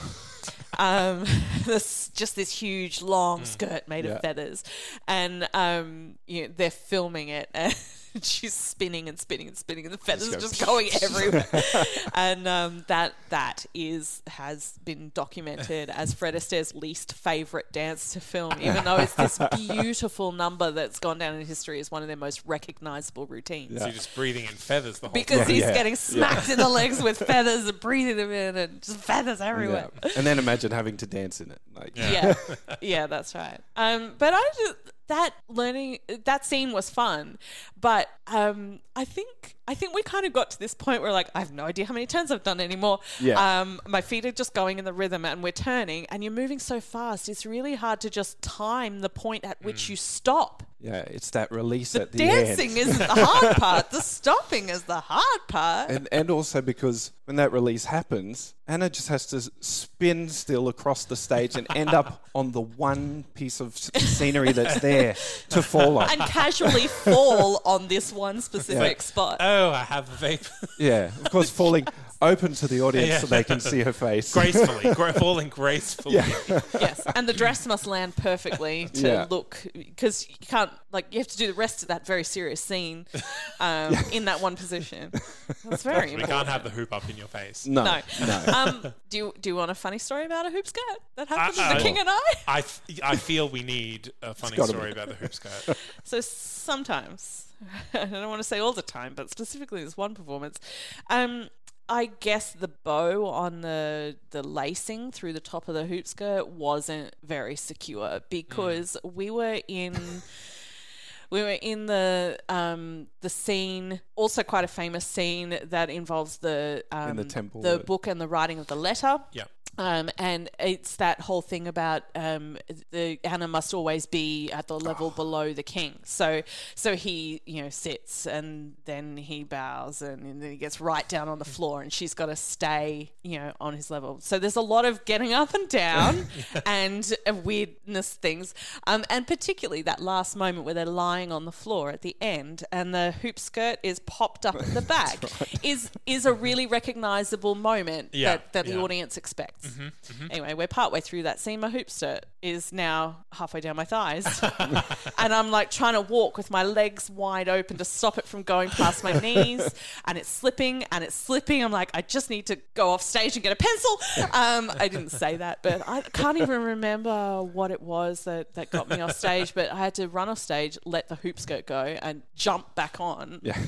[LAUGHS] um, [LAUGHS] this just this huge long skirt made Yeah. of feathers, and um, you know, they're filming it, and [LAUGHS] she's spinning and spinning and spinning, and the feathers go- just going [LAUGHS] everywhere. [LAUGHS] and um, that that is has been documented as Fred Astaire's least favorite dance to film, even though it's this beautiful number that's gone down in history as one of their most recognizable routines. so you're just breathing in feathers the whole Because time. he's Yeah. getting smacked in the legs with feathers and breathing them in and just feathers everywhere. Yeah. And then imagine having to dance in it. Like, Yeah, yeah, that's right. Um, but I just, that learning that scene was fun, but um, I think I think we kind of got to this point where like I have no idea how many turns I've done anymore. Yeah. Um, my feet are just going in the rhythm, and we're turning, and you're moving so fast. It's really hard to just time the point at which you stop. yeah, it's that release at The at the dancing end. isn't the hard part. The [LAUGHS] stopping is the hard part. and, and also because when that release happens, Anna just has to spin still across the stage and end up [LAUGHS] on the one piece of scenery that's there to fall on. and casually fall on this one [LAUGHS] specific Yeah. spot. Oh, I have a vape. [LAUGHS] Yeah, of course, falling open to the audience Yeah. so they can see her face. gracefully, gra- [LAUGHS] falling gracefully. [LAUGHS] yes, and the dress must land perfectly to Yeah. look because you can't like you have to do the rest of that very serious scene um, in that one position. That's very We important. can't have the hoop up in your face. No, No. no. Um, do you do you want a funny story about a hoop skirt that happened I- to the king and I? I, I feel we need a funny story be. about the hoop skirt. So sometimes, [LAUGHS] I don't want to say all the time, but specifically this one performance, um, I guess the bow on the the lacing through the top of the hoop skirt wasn't very secure because we were in. [LAUGHS] We were in the um, the scene, also quite a famous scene that involves the um, the temple, the the- book and the writing of the letter. Yeah. Um, and it's that whole thing about um, the Anna must always be at the level below the king. So, so he, you know, sits and then he bows and, and then he gets right down on the floor, and she's got to stay, you know, on his level. So there's a lot of getting up and down [LAUGHS] and uh, weirdness things, um, and particularly that last moment where they're lying on the floor at the end, and the hoop skirt is popped up at the [LAUGHS] back, is is a really recognizable moment Yeah, that, that the yeah. audience expects. Anyway, we're partway through that scene. My hoop skirt is now halfway down my thighs. [LAUGHS] and I'm like trying to walk with my legs wide open to stop it from going past my knees. [LAUGHS] And it's slipping and it's slipping. I'm like, I just need to go off stage and get a pencil. Um, I didn't say that, but I can't even remember what it was that, that got me off stage. But I had to run off stage, let the hoop skirt go, and jump back on. Yeah.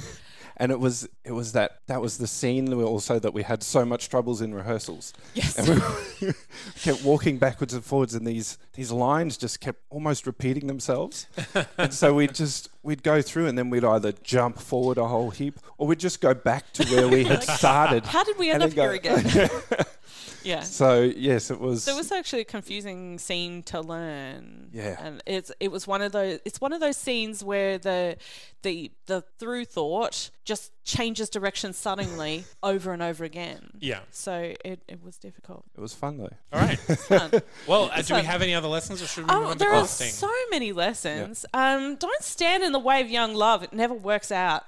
And it was it was that that was the scene also that we had so much troubles in rehearsals. Yes. And we [LAUGHS] kept walking backwards and forwards and these these lines just kept almost repeating themselves. [LAUGHS] and so we'd just we'd go through and then we'd either jump forward a whole heap or we'd just go back to where we had [LAUGHS] started. How did we end up then here again? [LAUGHS] yeah. So yes, it was So it was actually a confusing scene to learn. Yeah. And it's it was one of those it's one of those scenes where the the the through thought just changes direction suddenly [LAUGHS] over and over again. Yeah. So it, it was difficult. it was fun though. All right. Fun. Well, uh, do we have any other lessons or should we move Oh, on to there are casting? so many lessons. Um, don't stand in the way of young love. It never works out.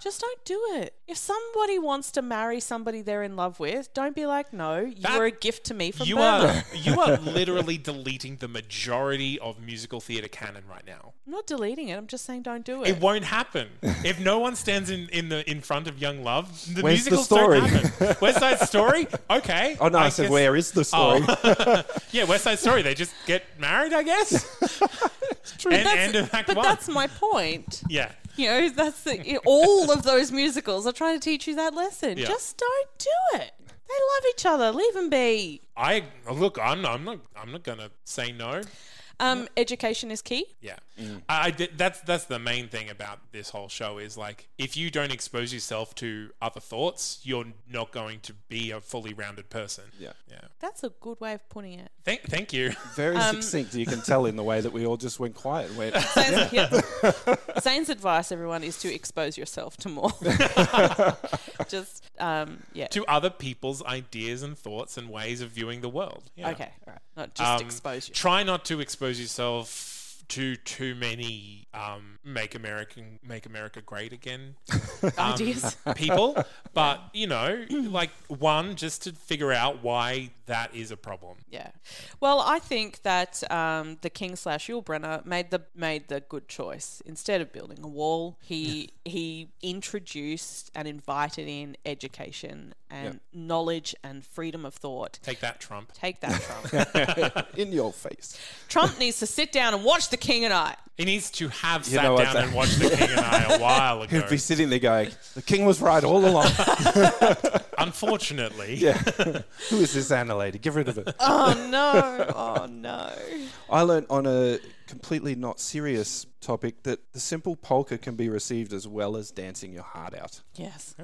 Just don't do it. If somebody wants to marry somebody they're in love with, don't be like, no, you That- were a gift to me from You Burma. are [LAUGHS] you are literally deleting the majority of musical theatre canon right now. I'm not deleting it. I'm just saying don't do it. It won't happen [LAUGHS] if no one stands in, in the in front of young love. The Where's the musicals story? don't happen. [LAUGHS] West Side Story, okay. Oh no, I, said guess- where is the oh. story? Oh. yeah, West Side Story. They just get married, I guess. True. And That's- end of Act but One. that's my point. yeah. You know, that's the, all of those musicals are trying to teach you that lesson. Yeah. Just don't do it. They love each other. Leave them be. I look. I'm. I'm not. I'm not gonna say no. Um, education is key. Yeah, I, I did- that's that's the main thing about this whole show is like if you don't expose yourself to other thoughts, you're not going to be a fully rounded person. Yeah. yeah. That's a good way of putting it. Thank, thank you. [LAUGHS] Very Um, succinct. You can tell in the way that we all just went quiet. and Went, [LAUGHS] Zane's, yeah. Zane's advice, everyone, is to expose yourself to more. [LAUGHS] Just, um, yeah. to other people's ideas and thoughts and ways of viewing the world. Yeah. Okay, all right. Not just Um, expose yourself. Try not to expose yourself to too many um, make American make America great again [LAUGHS] um, Ideas. people. [LAUGHS] But you know, like one just to figure out why that is a problem. Yeah. Well, I think that um, the king slash Yul Brynner made the made the good choice. Instead of building a wall, he he introduced and invited in education and knowledge and freedom of thought. Take that, Trump. Take that, Trump. [LAUGHS] in your face. Trump needs to sit down and watch The King and I. He needs to have You sat down that- and watched The King and I a while [LAUGHS] ago. He'd be sitting there going, "The king was right all along." [LAUGHS] Unfortunately, yeah. Who is this Anna lady? Give rid of it. Oh no! Oh no! I learned on a completely not serious topic that the simple polka can be received as well as dancing your heart out. Yes.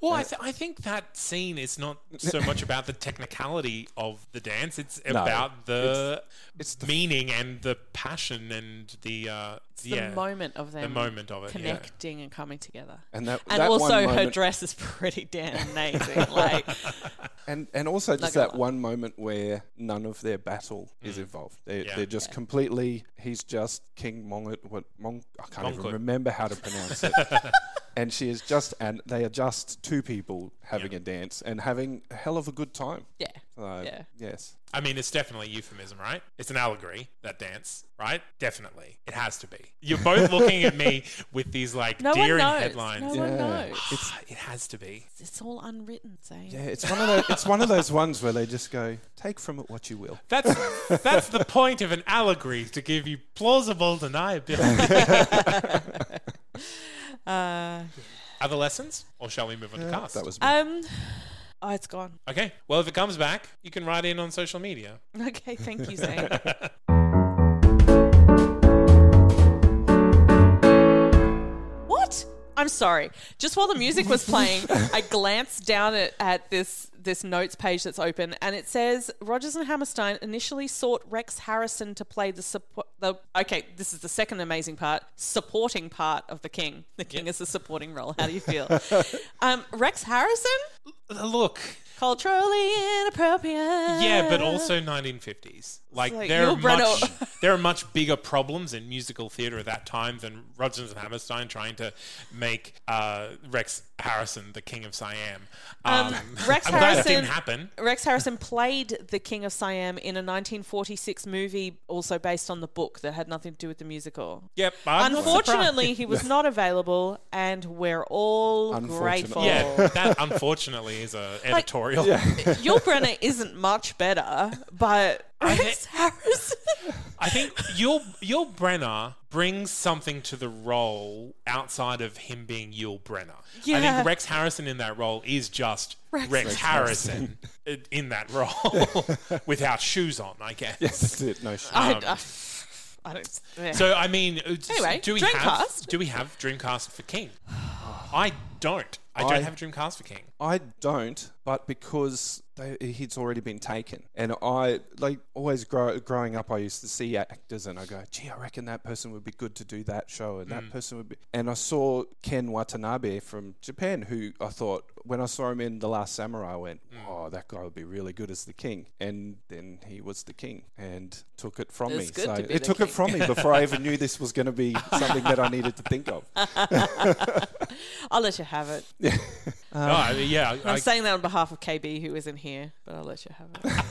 Well, I, th- I think that scene is not [LAUGHS] so much about the technicality of the dance; it's about the, it's the- meaning and the passion and the uh, The yeah, moment of them moment of it, yeah. connecting and coming together. And that, And that also, one her dress is pretty damn amazing. [LAUGHS] like, and and also just that lie. one moment where none of their battle is involved. They, Mm. Yeah. They're just completely. He's just King Mongkut. What Mong? I can't even remember how to pronounce it. [LAUGHS] and she is just, and they are just two people having a dance and having a hell of a good time. yeah. So, Yeah. Yes. I mean, it's definitely euphemism, right? It's an allegory that dance, right? Definitely, it has to be. You're both [LAUGHS] looking at me with these like No one deer in knows. headlines. No one knows. Ah, it has to be. It's all unwritten, Zane. Yeah, it's one of those. It's one of those ones where they just go, "Take from it what you will." That's that's the point of an allegory to give you plausible deniability. [LAUGHS] [LAUGHS] Uh, Other lessons, or shall we move on to cast? That was. um. Oh, it's gone. okay. Well, if it comes back, you can write in on social media. Okay, thank you, [LAUGHS] Zane. what? I'm sorry. Just while the music was playing, [LAUGHS] I glanced down at, at this this notes page that's open, and it says Rodgers and Hammerstein initially sought Rex Harrison to play the support. The okay, this is the second amazing part, supporting part of the King. The King is a supporting role. How do you [LAUGHS] feel? um, Rex Harrison, Look, culturally inappropriate. yeah, but also 1950s. Like, like there are Yul much [LAUGHS] there are much bigger problems in musical theatre at that time than Rodgers and Hammerstein trying to make uh, Rex Harrison the king of Siam. Um, Rex [LAUGHS] I'm glad it Harrison- didn't happen. Rex Harrison played the King of Siam in a 1946 movie, also based on the book that had nothing to do with the musical. Yep. I'm. Unfortunately, he was not available, and we're all grateful. Yeah, that unfortunately is a editorial. Yul [LAUGHS] Brynner isn't much better, but Rex Harrison. I think Yul Yul Brynner brings something to the role outside of him being Yul Brynner. I think Rex Harrison in that role is just Rex Rex, Rex Harrison [LAUGHS] in that role [LAUGHS] without shoes on, I guess. Yes, that's it. No shit. I, Um, I, I don't. yeah. So I mean, uh, Anyway, do we have Dreamcast. do we have Dreamcast for King? [SIGHS] I don't. I don't have a dream for King. I don't, but because they, he's already been taken, and I like always grow, growing up, I used to see actors, and I go, "Gee, I reckon that person would be good to do that show, and that mm. person would be." And I saw Ken Watanabe from Japan, who I thought when I saw him in The Last Samurai, I went, mm. "Oh, that guy would be really good as the king." And then he was the king, and took it from It's me. good So to be it the took it from me before I even knew this was going to be [LAUGHS] something that I needed to think of. [LAUGHS] I'll let you have it. [LAUGHS] no, I mean, yeah, I'm I- saying that on behalf of KB, who isn't here, but I'll let you have it.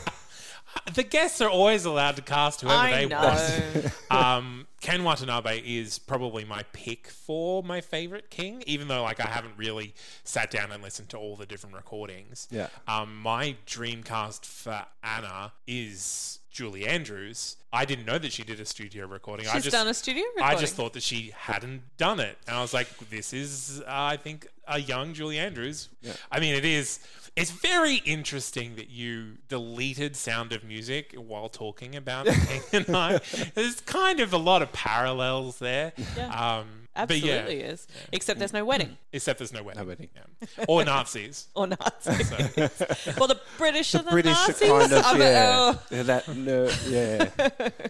[LAUGHS] the guests are always allowed to cast whoever I they know. want. [LAUGHS] Um, Ken Watanabe is probably my pick for my favorite King, even though like I haven't really sat down and listened to all the different recordings. Yeah. Um, my dream cast for Anna is Julie Andrews. I didn't know that she did a studio recording. I She's just done a studio I just thought that she hadn't done it, and I was like, "This is, uh, I think, a young Julie Andrews." I mean, it is. It's very interesting that you deleted Sound of Music while talking about [LAUGHS] King and I. There's kind of a lot of parallels there. Yeah. Um, but yeah, Absolutely is. Except there's no wedding [LAUGHS] except there's no wedding. No wedding. Yeah. Or Nazis. [LAUGHS] or Nazis. So, well, the British are the British are Nazis. kind of yeah, oh, yeah, that no, yeah,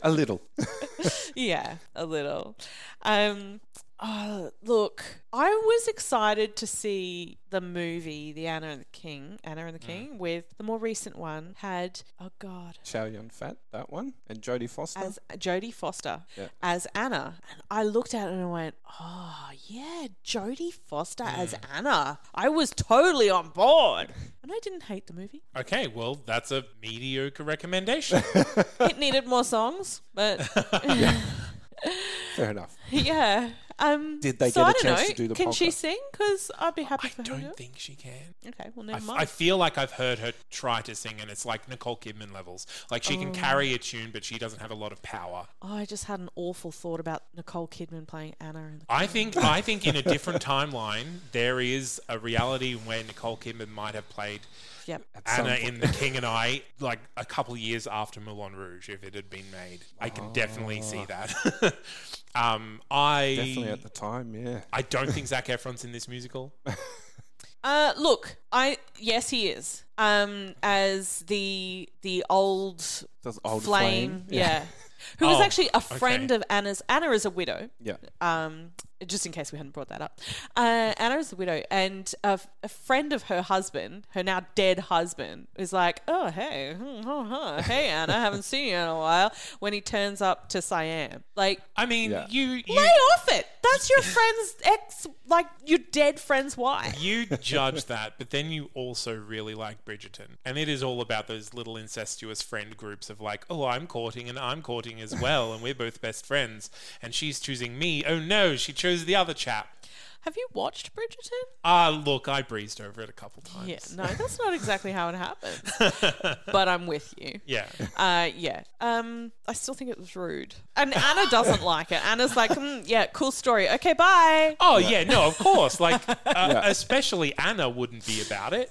a little. yeah, a little. Um, oh, look, I was excited to see the movie, The Anna and the King, Anna and the Mm. King, with the more recent one had, oh God, Chow Yun Fat, that one, and Jodie Foster. as Jodie Foster Yeah. as Anna. And I looked at it and I went, oh, yeah, Jodie Foster as Mm. Anna. I was totally on board. [LAUGHS] And I didn't hate the movie. okay, well, that's a mediocre recommendation. [LAUGHS] It needed more songs, but [LAUGHS] Fair enough. yeah. Um, Did they so get I a don't chance know. to do the Can she sing? Because I'd be happy I for her. don't think she can. Okay, well, I, never f- mind. I feel like I've heard her try to sing, and it's like Nicole Kidman levels. Like she Oh. can carry a tune, but she doesn't have a lot of power. oh, I just had an awful thought about Nicole Kidman playing Anna. In the I think I think in a different [LAUGHS] timeline there is a reality where Nicole Kidman might have played yep. Anna in The [LAUGHS] King and I like a couple years after Moulin Rouge if it had been made. I can definitely see that. [LAUGHS] um, I Definitely at the time, yeah. I don't think Zac Efron's in this musical. [LAUGHS] Uh, look, I yes, he is. Um, as the the old Does old flame, flame, yeah. Who was Oh, actually a friend okay. of Anna's. Anna is a widow. Yeah. um, just in case we hadn't brought that up. Uh, Anna is a widow, and a, f- a friend of her husband, her now dead husband, is like, "Oh hey, hmm, huh, huh. hey Anna, haven't seen you in a while." When he turns up to Siam, like, I mean, Yeah. you you lay off it. That's your friend's ex, like your dead friend's wife. you judge that, but then you also really like Bridgerton. And it is all about those little incestuous friend groups of like, oh, I'm courting and I'm courting as well, and we're both best friends. And she's choosing me. Oh no, she chose the other chap. Have you watched Bridgerton? Ah, look, I breezed over it a couple times. Yeah, no, that's not exactly how it [LAUGHS] happens. but I'm with you. Yeah. Uh, yeah. Um, I still think it was rude, and Anna doesn't [LAUGHS] like it. Anna's like, "Hmm, yeah, cool story. Okay, bye. Oh yeah, no, of course. Like, [LAUGHS] uh, especially Anna wouldn't be about it.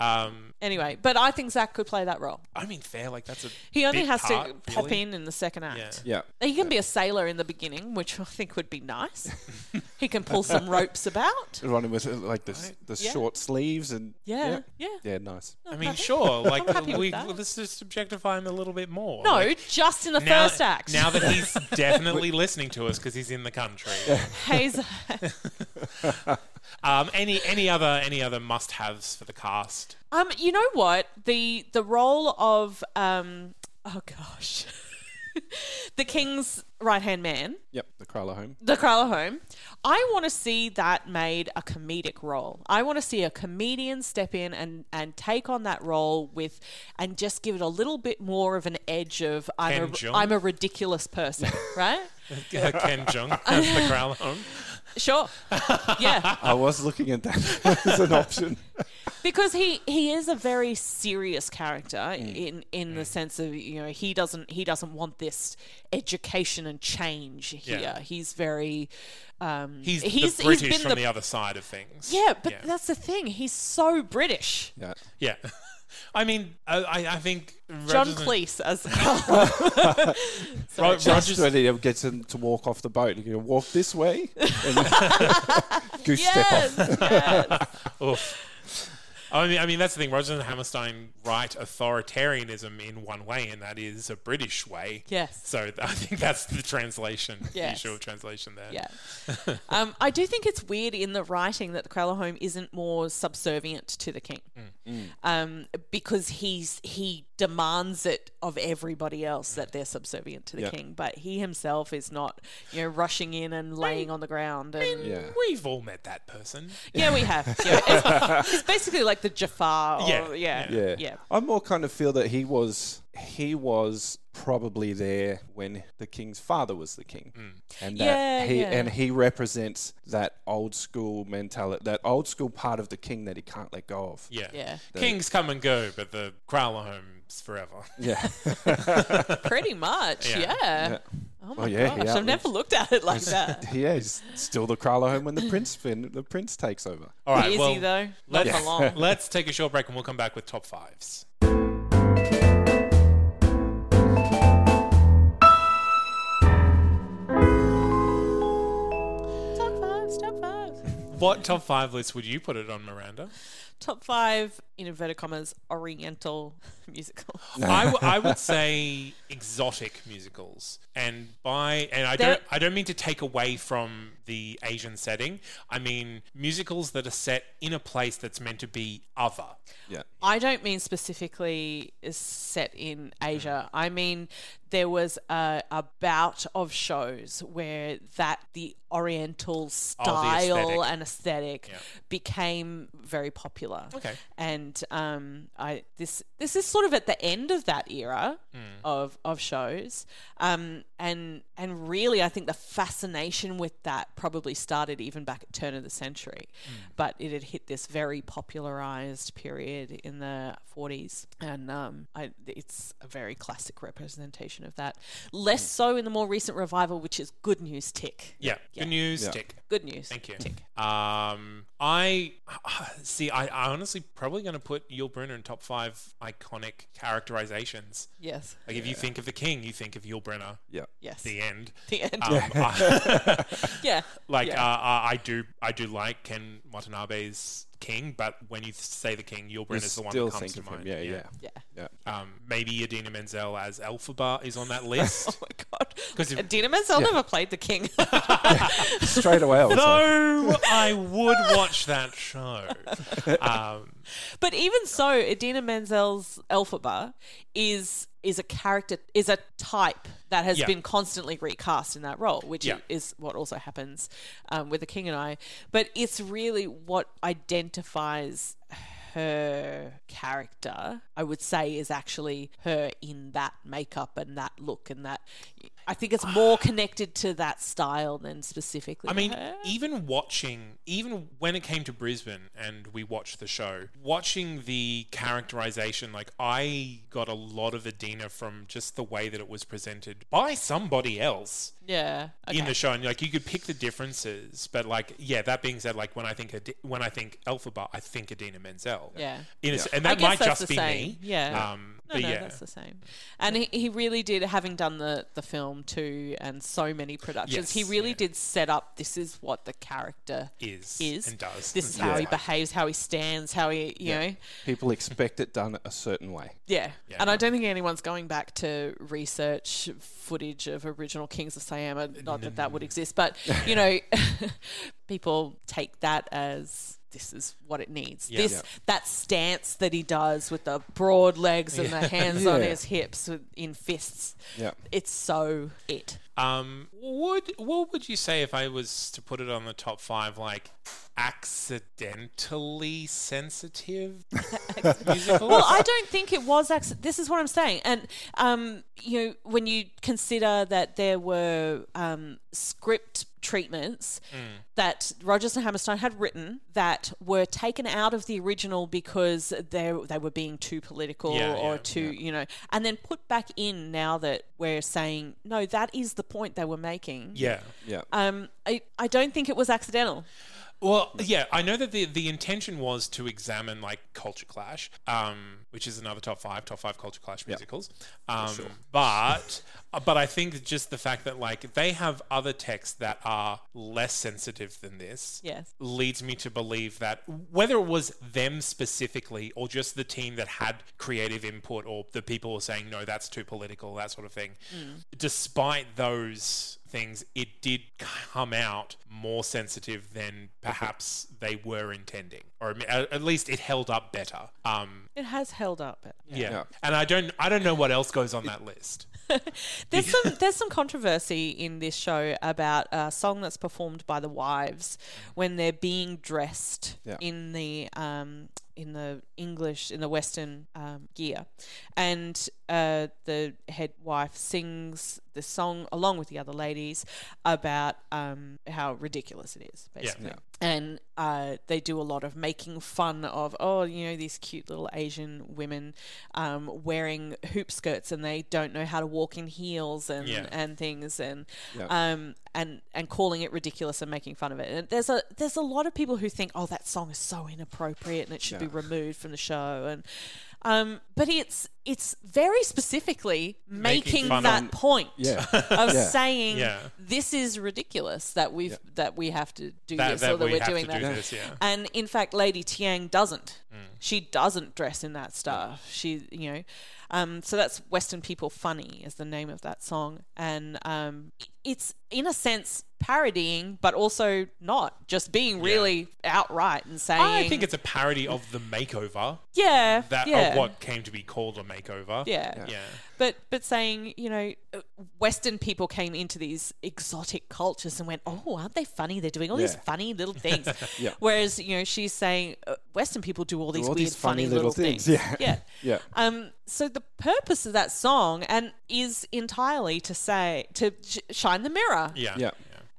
Um, Anyway, but I think Zac could play that role. I mean, fair. Like that's a He only bit has part, to pop really. in in the second act. Yeah. He can be a sailor in the beginning, which I think would be nice. he can pull some [LAUGHS] ropes about. Running with like the, s- the Yeah. short sleeves and Yeah, yeah. yeah, nice. I mean, happy. sure. [LAUGHS] Like, happy with we that. let's just objectify him a little bit more. No, Like, just in the now, first act. Now that he's [LAUGHS] definitely listening to us because he's in the country. Hey, Z- [LAUGHS] Um, any any other any other must-haves for the cast? um, you know what? The the role of um, oh gosh, [LAUGHS] the king's right hand man, Yep, the Kralahome. the Kralahome. I want to see that made a comedic role. I want to see a comedian step in and, and take on that role with and just give it a little bit more of an edge of I'm Ken a, Jeong? I'm a ridiculous person, [LAUGHS] right? Ken Jeong as the Crown Home. Sure. Yeah. I was looking at that [LAUGHS] as an option. because he he is a very serious character Mm. in in the sense of you know he doesn't he doesn't want this education and change here Yeah. he's very um He's, he's, the British he's been from the, the other side of things. yeah but that's the thing he's so british Yeah. yeah. [LAUGHS] I mean, I, I I think John Rogers Cleese as [LAUGHS] [LAUGHS] Ro- Sorry, Just Rogers, when he gets him to walk off the boat, you can walk this way. And [LAUGHS] goose step off. yes. Oof. I mean, I mean that's the thing. Rodgers and Hammerstein write authoritarianism in one way, and that is a British way. Yes. So th- [LAUGHS] I think that's the translation, Yes. usual translation there. Yeah. [LAUGHS] um, I do think it's weird in the writing that the Kralahome isn't more subservient to the king, um, because he's he demands it of everybody else that they're subservient to the Yeah. king, but he himself is not, you know, rushing in and laying on the ground. And Yeah. We've all met that person. yeah, we have. Yeah, [LAUGHS] it's, it's basically like the Jafar. Or, Yeah, yeah, Yeah. yeah. I more kind of feel that he was he was probably there when the king's father was the king, mm. and that Yeah, he yeah. and he represents that old school mentality, that old school part of the king that he can't let go of. Yeah. Yeah. Kings come and go, but the Crowler Kralahome's forever. Yeah, [LAUGHS] Pretty much. Yeah. Yeah. Yeah. Oh my Oh, yeah, gosh, I've never looked at it like that. [LAUGHS] yeah, he's still the Kralahome when the prince when the prince takes over. All right. Is well, though? Let's, for [LAUGHS] let's take a short break and we'll come back with top fives. What top five list would you put it on, Miranda? Top five, in inverted commas, Oriental [LAUGHS] musicals. I, w- I would say exotic musicals, and by and I There- don't I don't mean to take away from the Asian setting. I mean musicals that are set in a place that's meant to be other. Yeah, I don't mean specifically set in Asia. I mean there was a, a bout of shows where that the Oriental oh, style aesthetic. and aesthetic Yeah. became very popular. Okay. and um, I this this is sort of at the end of that era Hmm. of of shows, um, and and really I think the fascination with that probably started even back at turn of the century, Hmm. but it had hit this very popularized period in the 40s, and um, I, it's a very classic representation of that. Less so in the more recent revival, which is good news. Tick, Yeah. Good news. Yeah. Tick. good news. Thank you. Um, I [SIGHS] see. I, I honestly probably going to put Yul Brynner in top five iconic characterizations. Yes, Like if you think of the king, you think of Yul Brynner. yeah. yes. The end. The end. Um, I- [LAUGHS] yeah, [LAUGHS] like yeah. uh, I I do, I do like Ken Watanabe's king, but when you say the king, Yul You Brynner's the one still that comes think to of him. mind. Yeah, yeah, yeah. yeah. Um, maybe Idina Menzel as Elphaba is on that [LAUGHS] list. Oh my god! 'Cause if- Dina Menzel never played the king. [LAUGHS] Straight away, I was like, no, I would watch that show. [LAUGHS] Um, but even so, Idina Menzel's Elphaba is is a character is a type that has Yeah. been constantly recast in that role, which Yeah. is what also happens um, with the king and I. But it's really what identifies her character, I would say, is actually her in that makeup and that look and that. I think it's more connected to that style than specifically. I mean, her. even watching, even when it came to Brisbane and we watched the show, watching the characterization, like I got a lot of Idina from just the way that it was presented by somebody else yeah, okay. in the show, and like you could pick the differences. But like, yeah, that being said, like when I think Adi- when I think Elphaba, I think Idina Menzel. Yeah. In a s- and I that guess might that's just the be same. me. Yeah. Um, No, but no, yeah. that's the same. And he, he really did, having done the, the film too, and so many productions, he really yeah. did set up this is what the character Is is. and does. This is Yeah. how he behaves, how he stands, how he, you know. people expect it done a certain way. Yeah. Yeah. And I don't think anyone's going back to research footage of original Kings of Siam. Not that that would mm. exist, but, you know, [LAUGHS] people take that as this is what it needs. Yeah. This Yeah. that stance that he does with the broad legs and the hands [LAUGHS] on his hips with, in fists. Yeah. It's so it. Um, would what would you say if I was to put it on the top five, like accidentally sensitive [LAUGHS] musicals? Well, I don't think it was. Acc- this is what I'm saying, and um, you know, when you consider that there were um, script treatments that Rodgers and Hammerstein had written that were taken out of the original because they they were being too political Yeah, or yeah, too you know, and then put back in now that we're saying no, that is the point they were making. yeah. Yeah. Um, I I don't think it was accidental. Well, yeah, I know that the the intention was to examine like Culture Clash, um, which is another top five, top five Culture Clash musicals. Um, But uh, but I think just the fact that like they have other texts that are less sensitive than this, Yes. leads me to believe that whether it was them specifically or just the team that had creative input or the people were saying no, that's too political, that sort of thing. Despite those things, it did come out more sensitive than perhaps they were intending, or at at least it held up better. Um, It has held up. But yeah. Yeah. and I don't, I don't know what else goes on that list. [LAUGHS] There's some there's some controversy in this show about a song that's performed by the wives when they're being dressed Yeah. in the um, in the English in the Western um, gear, and uh, the head wife sings the song along with the other ladies about um, how ridiculous it is, basically. Yeah. And uh, they do a lot of making fun of, oh, you know, these cute little Asian women um, wearing hoop skirts and they don't know how to walk in heels and, Yeah. and things and Yeah. um, and and calling it ridiculous and making fun of it. And there's a there's a lot of people who think, oh, that song is so inappropriate and it should be removed from the show. And um, but it's it's very specifically making, fun that of- [LAUGHS] point Yeah. of Yeah. saying Yeah. this is ridiculous that we've that we have to do That, this that or that we we're doing that. do this, yeah. And in fact, Lady Thiang doesn't. Mm. She doesn't dress in that stuff. She, you know, um, so that's Western People Funny is the name of that song, and um, it's in a sense parodying, but also not just being really outright and saying. I think it's a parody of the makeover yeah, that yeah, of what came to be called a makeover. yeah. yeah. But but saying you know, uh, Western people came into these exotic cultures and went, oh, aren't they funny? They're doing all these funny little [LAUGHS] things. Yeah. Whereas you know, she's saying uh, Western people do all these all weird, these funny little things. things. Yeah. yeah. [LAUGHS] Yeah. Um. So the purpose of that song and is entirely to say to sh- shine the mirror. Yeah. Yeah.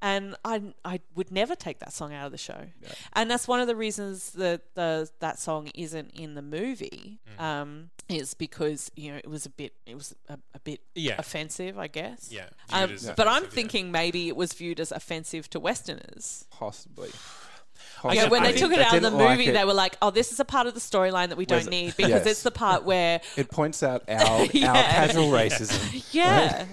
And I, I would never take that song out of the show, and that's one of the reasons that the that song isn't in the movie. Mm. Um, is because you know it was a bit it was a, a bit Yeah. offensive, I guess. Yeah, Um, but I'm offensive, yeah. thinking maybe it was viewed as offensive to Westerners. Possibly. I Yeah, when I they think took it they out of the didn't like movie, it. they were like, "Oh, this is a part of the storyline that we don't need because Yes. it's the part where, [LAUGHS] It points out our, [LAUGHS] Yeah. our casual [LAUGHS] racism. yeah,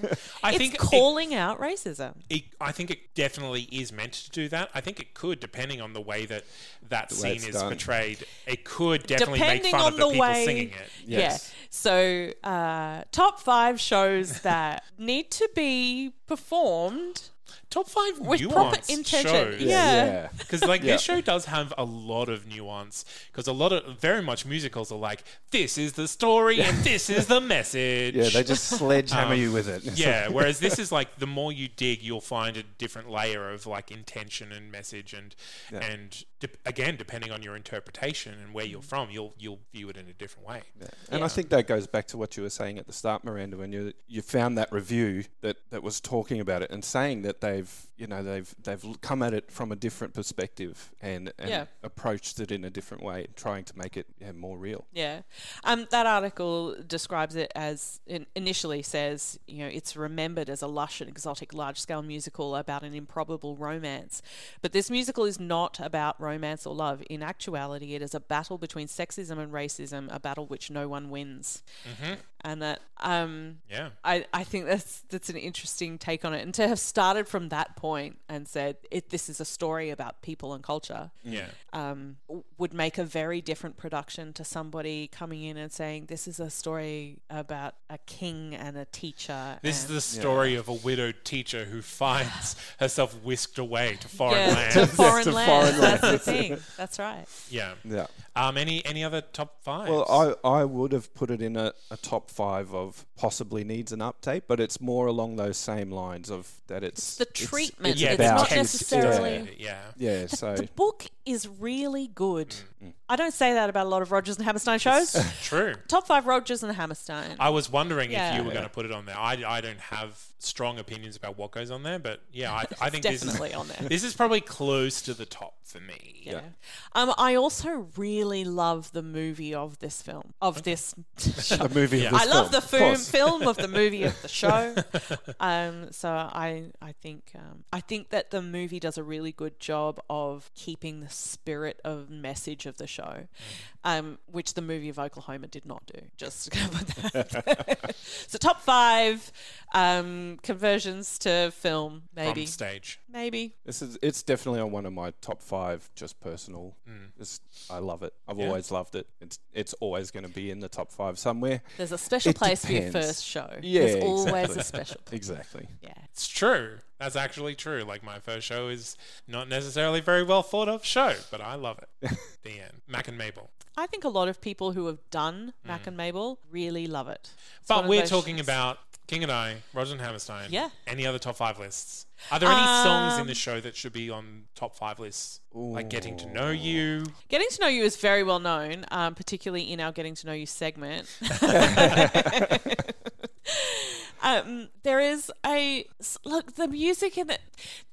I it's think it- calling out racism." It, I think it definitely is meant to do that. I think it could, depending on the way that that way scene is done. portrayed. It could definitely Depending make fun on of the, the people singing it. Yes. yeah. So, uh, top five shows that need to be performed Top five with nuanced proper intention. shows. Yeah. Yeah. Because like Yeah. this show does have a lot of nuance. Because a lot of very much musicals are like this is the story and this is the message. Yeah, they just sledgehammer Um, you with it. Yeah, whereas this is like the more you dig, you'll find a different layer of like intention and message, and Yeah. and de- again, depending on your interpretation and where you're from, you'll you'll view it in a different way. Yeah. And Yeah. I think that goes back to what you were saying at the start, Miranda, when you you found that review that, that was talking about it and saying that they've you know they've they've come at it from a different perspective and, and Yeah. approached it in a different way, trying to make it yeah, more real. Yeah. Um, that article describes it as in, initially says, you know, it's remembered as a lush and exotic large scale musical about an improbable romance. But this musical is not about romance or love. In actuality, it is a battle between sexism and racism, a battle which no one wins. And that, um, Yeah. I, I think that's that's an interesting take on it, and to have started from that point and said it, this is a story about people and culture, Yeah. um, would make a very different production to somebody coming in and saying this is a story about a king and a teacher. This is the story of a widowed teacher who finds [LAUGHS] herself whisked away to foreign [LAUGHS] yeah, lands. to foreign to lands. foreign That's the thing. That's right. yeah. Yeah. Um. Any any other top five? Well, I, I would have put it in a, a top five of possibly needs an update, but it's more along those same lines of that it's the treatment. yeah, it's the not necessarily. Yeah. yeah. The, So the book is really good. Mm, I don't say that about a lot of Rodgers and Hammerstein shows. [LAUGHS] True. Top five Rodgers and Hammerstein. I was wondering if you were going to put it on there. I, I don't have strong opinions about what goes on there, but yeah, I, [LAUGHS] I think this definitely is, on there. This is probably close to the top for me. Yeah. Um, I also really love the movie of this film, of this [LAUGHS] show. The movie. Yeah. Of this I love the film, film of the movie of the show. um, so I, I think, um, I think that the movie does a really good job of keeping the spirit of message of the show, um, which the movie of Oklahoma did not do. Just to [LAUGHS] cover that. [LAUGHS] so top five um, conversions to film, maybe, From stage. maybe. This is it's definitely on one of my top five, just personal. Mm. It's, I love it. I've Yeah. always loved it. It's it's always going to be in the top five somewhere. There's a special It place for your depends. first show. Yeah, There's always exactly. a special. [LAUGHS] Place. Exactly. Yeah. It's true. That's actually true. Like my first show is not necessarily a very well thought of show, but I love it. [LAUGHS] the end. Mac and Mabel. I think a lot of people who have done Mac and Mabel really love it. It's Mm. But we're talking shows- about King and I, Roger and Hammerstein. Yeah. Any other top five lists? Are there any songs in Um, the show that should be on top five lists? Like Getting to Know You. Getting to know you is very well known, um, particularly in our Getting to Know You segment. [LAUGHS] [LAUGHS] um, there is a look. The music in the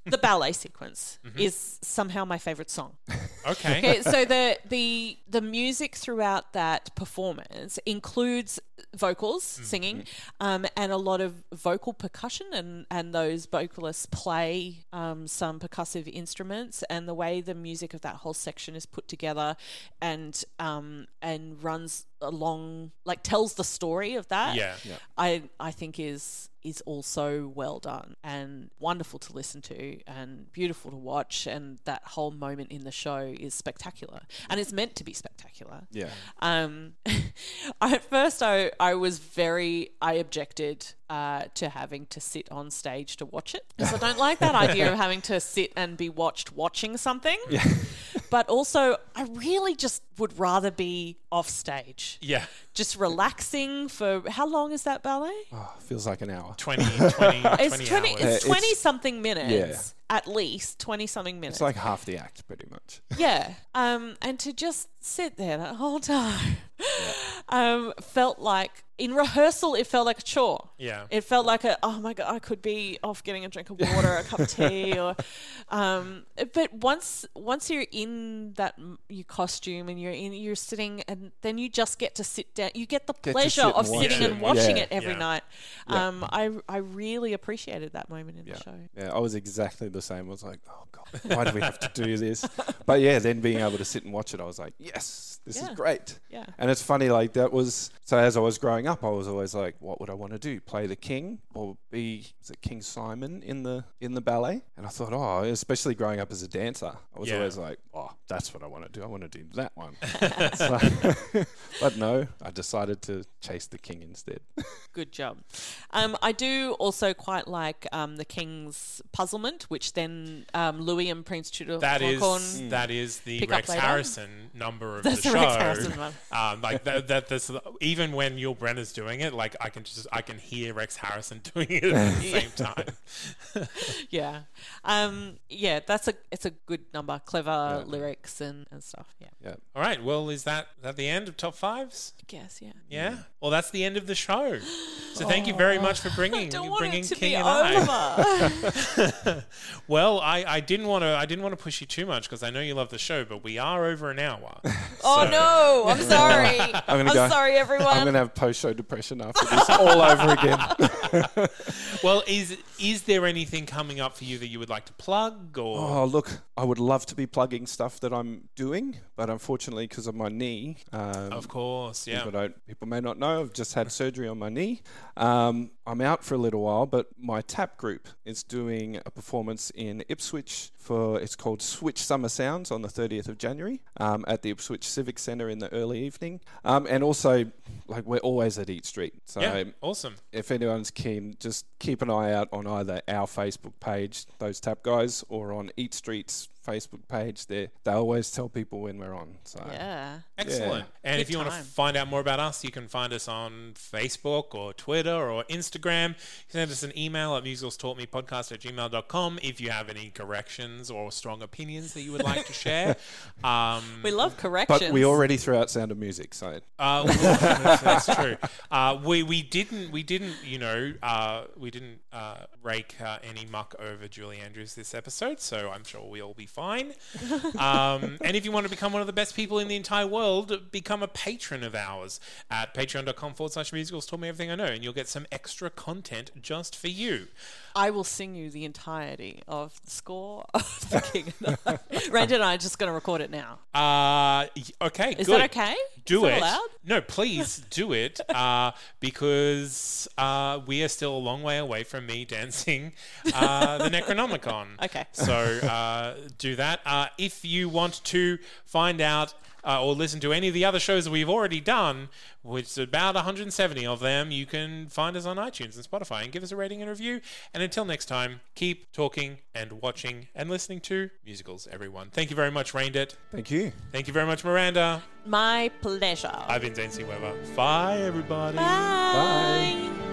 the ballet sequence [LAUGHS] is somehow my favorite song. [LAUGHS] Okay. Okay, so the the the music throughout that performance includes vocals, singing, um, and a lot of vocal percussion, and and those vocalists play um, some percussive instruments, and the way the music of that whole section is put together, and um, and runs along like tells the story of that. Yeah. I I think is is also well done and wonderful to listen to and beautiful to watch and that whole moment in the show is spectacular and it's meant to be spectacular. Yeah. Um, [LAUGHS] at first, I, I was very, I objected uh, to having to sit on stage to watch it because I don't like that idea of [LAUGHS] having to sit and be watched watching something. But also, I really just would rather be off stage, Yeah. just relaxing for how long is that ballet? Oh, feels like an hour. 20, 20, [LAUGHS] 20 It's 20, hours. it's Uh, 20 it's- something minutes, at least 20 something minutes. It's like half the act, pretty much. [LAUGHS] Yeah. Um, and to just sit there that whole time um, felt like, in rehearsal, it felt like a chore. Yeah. It felt like a, oh my God, I could be off getting a drink of water, a cup of [LAUGHS] tea, or, um, but once, once you're in that, m- your costume and you're in, you're sitting and then you just get to sit down, you get the to pleasure sit of sitting it. and watching Yeah. it every Yeah. night. Yeah. Um, I, I really appreciated that moment in Yeah. the show. Yeah, I was exactly the same. I was like, oh god, why do we have to do this? [LAUGHS] But yeah, then being able to sit and watch it, I was like, yes, this Yeah. is great. Yeah. And it's funny, like that was so. As I was growing up, I was always like, what would I want to do? Play the king or be is it King Simon in the in the ballet? And I thought, oh, especially growing up as a dancer, I was Yeah. always like, oh, that's what I want to do. I want to do that one. [LAUGHS] So- [LAUGHS] but no, I decided to chase the king instead. Good job. Um, I do also quite like um, the King's Puzzlement, which then um, Louis and Prince Tudor That is Flocon- that is the Rex. Harrison number of That's the the show. Rex Harrison one. Um, like that, that, that's even when Yul Brynner's doing it, like I can just I can hear Rex Harrison [LAUGHS] doing it at the [LAUGHS] same time. [LAUGHS] yeah, um, yeah. That's a it's a good number, clever lyrics and, and stuff. Yeah, Yeah. All right, well, is that that the end of top fives? I guess. Yeah. Yeah. Well, that's the end of the show. So [GASPS] thank you very much for I bringing don't want bringing it to King be and I. Well, I, I didn't want to I didn't want to push you too much because I know you love the show, but we are over an hour. oh So- no! I'm sorry. I'm, gonna go- sorry, everyone. I'm gonna have post show depression after this all over again. [LAUGHS] Well, is is there anything coming up for you that you would like to plug or? Oh, look, I would love to be plugging stuff that I'm doing, but unfortunately, because of my knee, um, Of course, yeah. people don't, people may not know, I've just had surgery on my knee. Um, I'm out for a little while, but my tap group is doing a performance in Ipswich for it's called Switch Summer Sounds on the 30th of January um, at the Ipswich Civic Centre in the early evening, um, and also like we're always at Eat Street, so Yeah, awesome. if anyone's keen, just keep an eye out on either our Facebook page, those tap guys, or on Eat Street's Facebook page. They they always tell people when we're on. So Yeah. Excellent. And Good if you want to find out more about us, you can find us on Facebook or Twitter or Instagram. You can send us an email at musicalstaughtmepodcast at gmail.com if you have any corrections or strong opinions that you would like to share. [LAUGHS] Um, We love corrections. But we already threw out Sound of Music, so Uh, well, that's true. Uh, we we didn't we didn't you know uh, we didn't uh, rake uh, any muck over Julie Andrews this episode, so I'm sure we'll be fine. Um, [LAUGHS] and if you want to become one of the best people in the entire world, become a patron of ours at patreon.com forward slash musicals. Tell me everything I know, and you'll get some extra content just for you. I will sing you the entirety of the score of the King. of the- [LAUGHS] Ranger and I are just going to record it now. Uh, okay, Is good. that okay? Do Is that it. allowed? No, [LAUGHS] please do it uh, because uh, we are still a long way away from me dancing uh, the Necronomicon. [LAUGHS] Okay. So uh, do that. Uh, if you want to find out uh, or listen to any of the other shows that we've already done, which is about 170 of them, you can find us on iTunes and Spotify and give us a rating and review. And until next time, keep talking and watching and listening to musicals, everyone. Thank you very much, Raindit. thank you. Thank you very much, Miranda. My pleasure. I've been Zane C. Weber. Bye, everybody. Bye.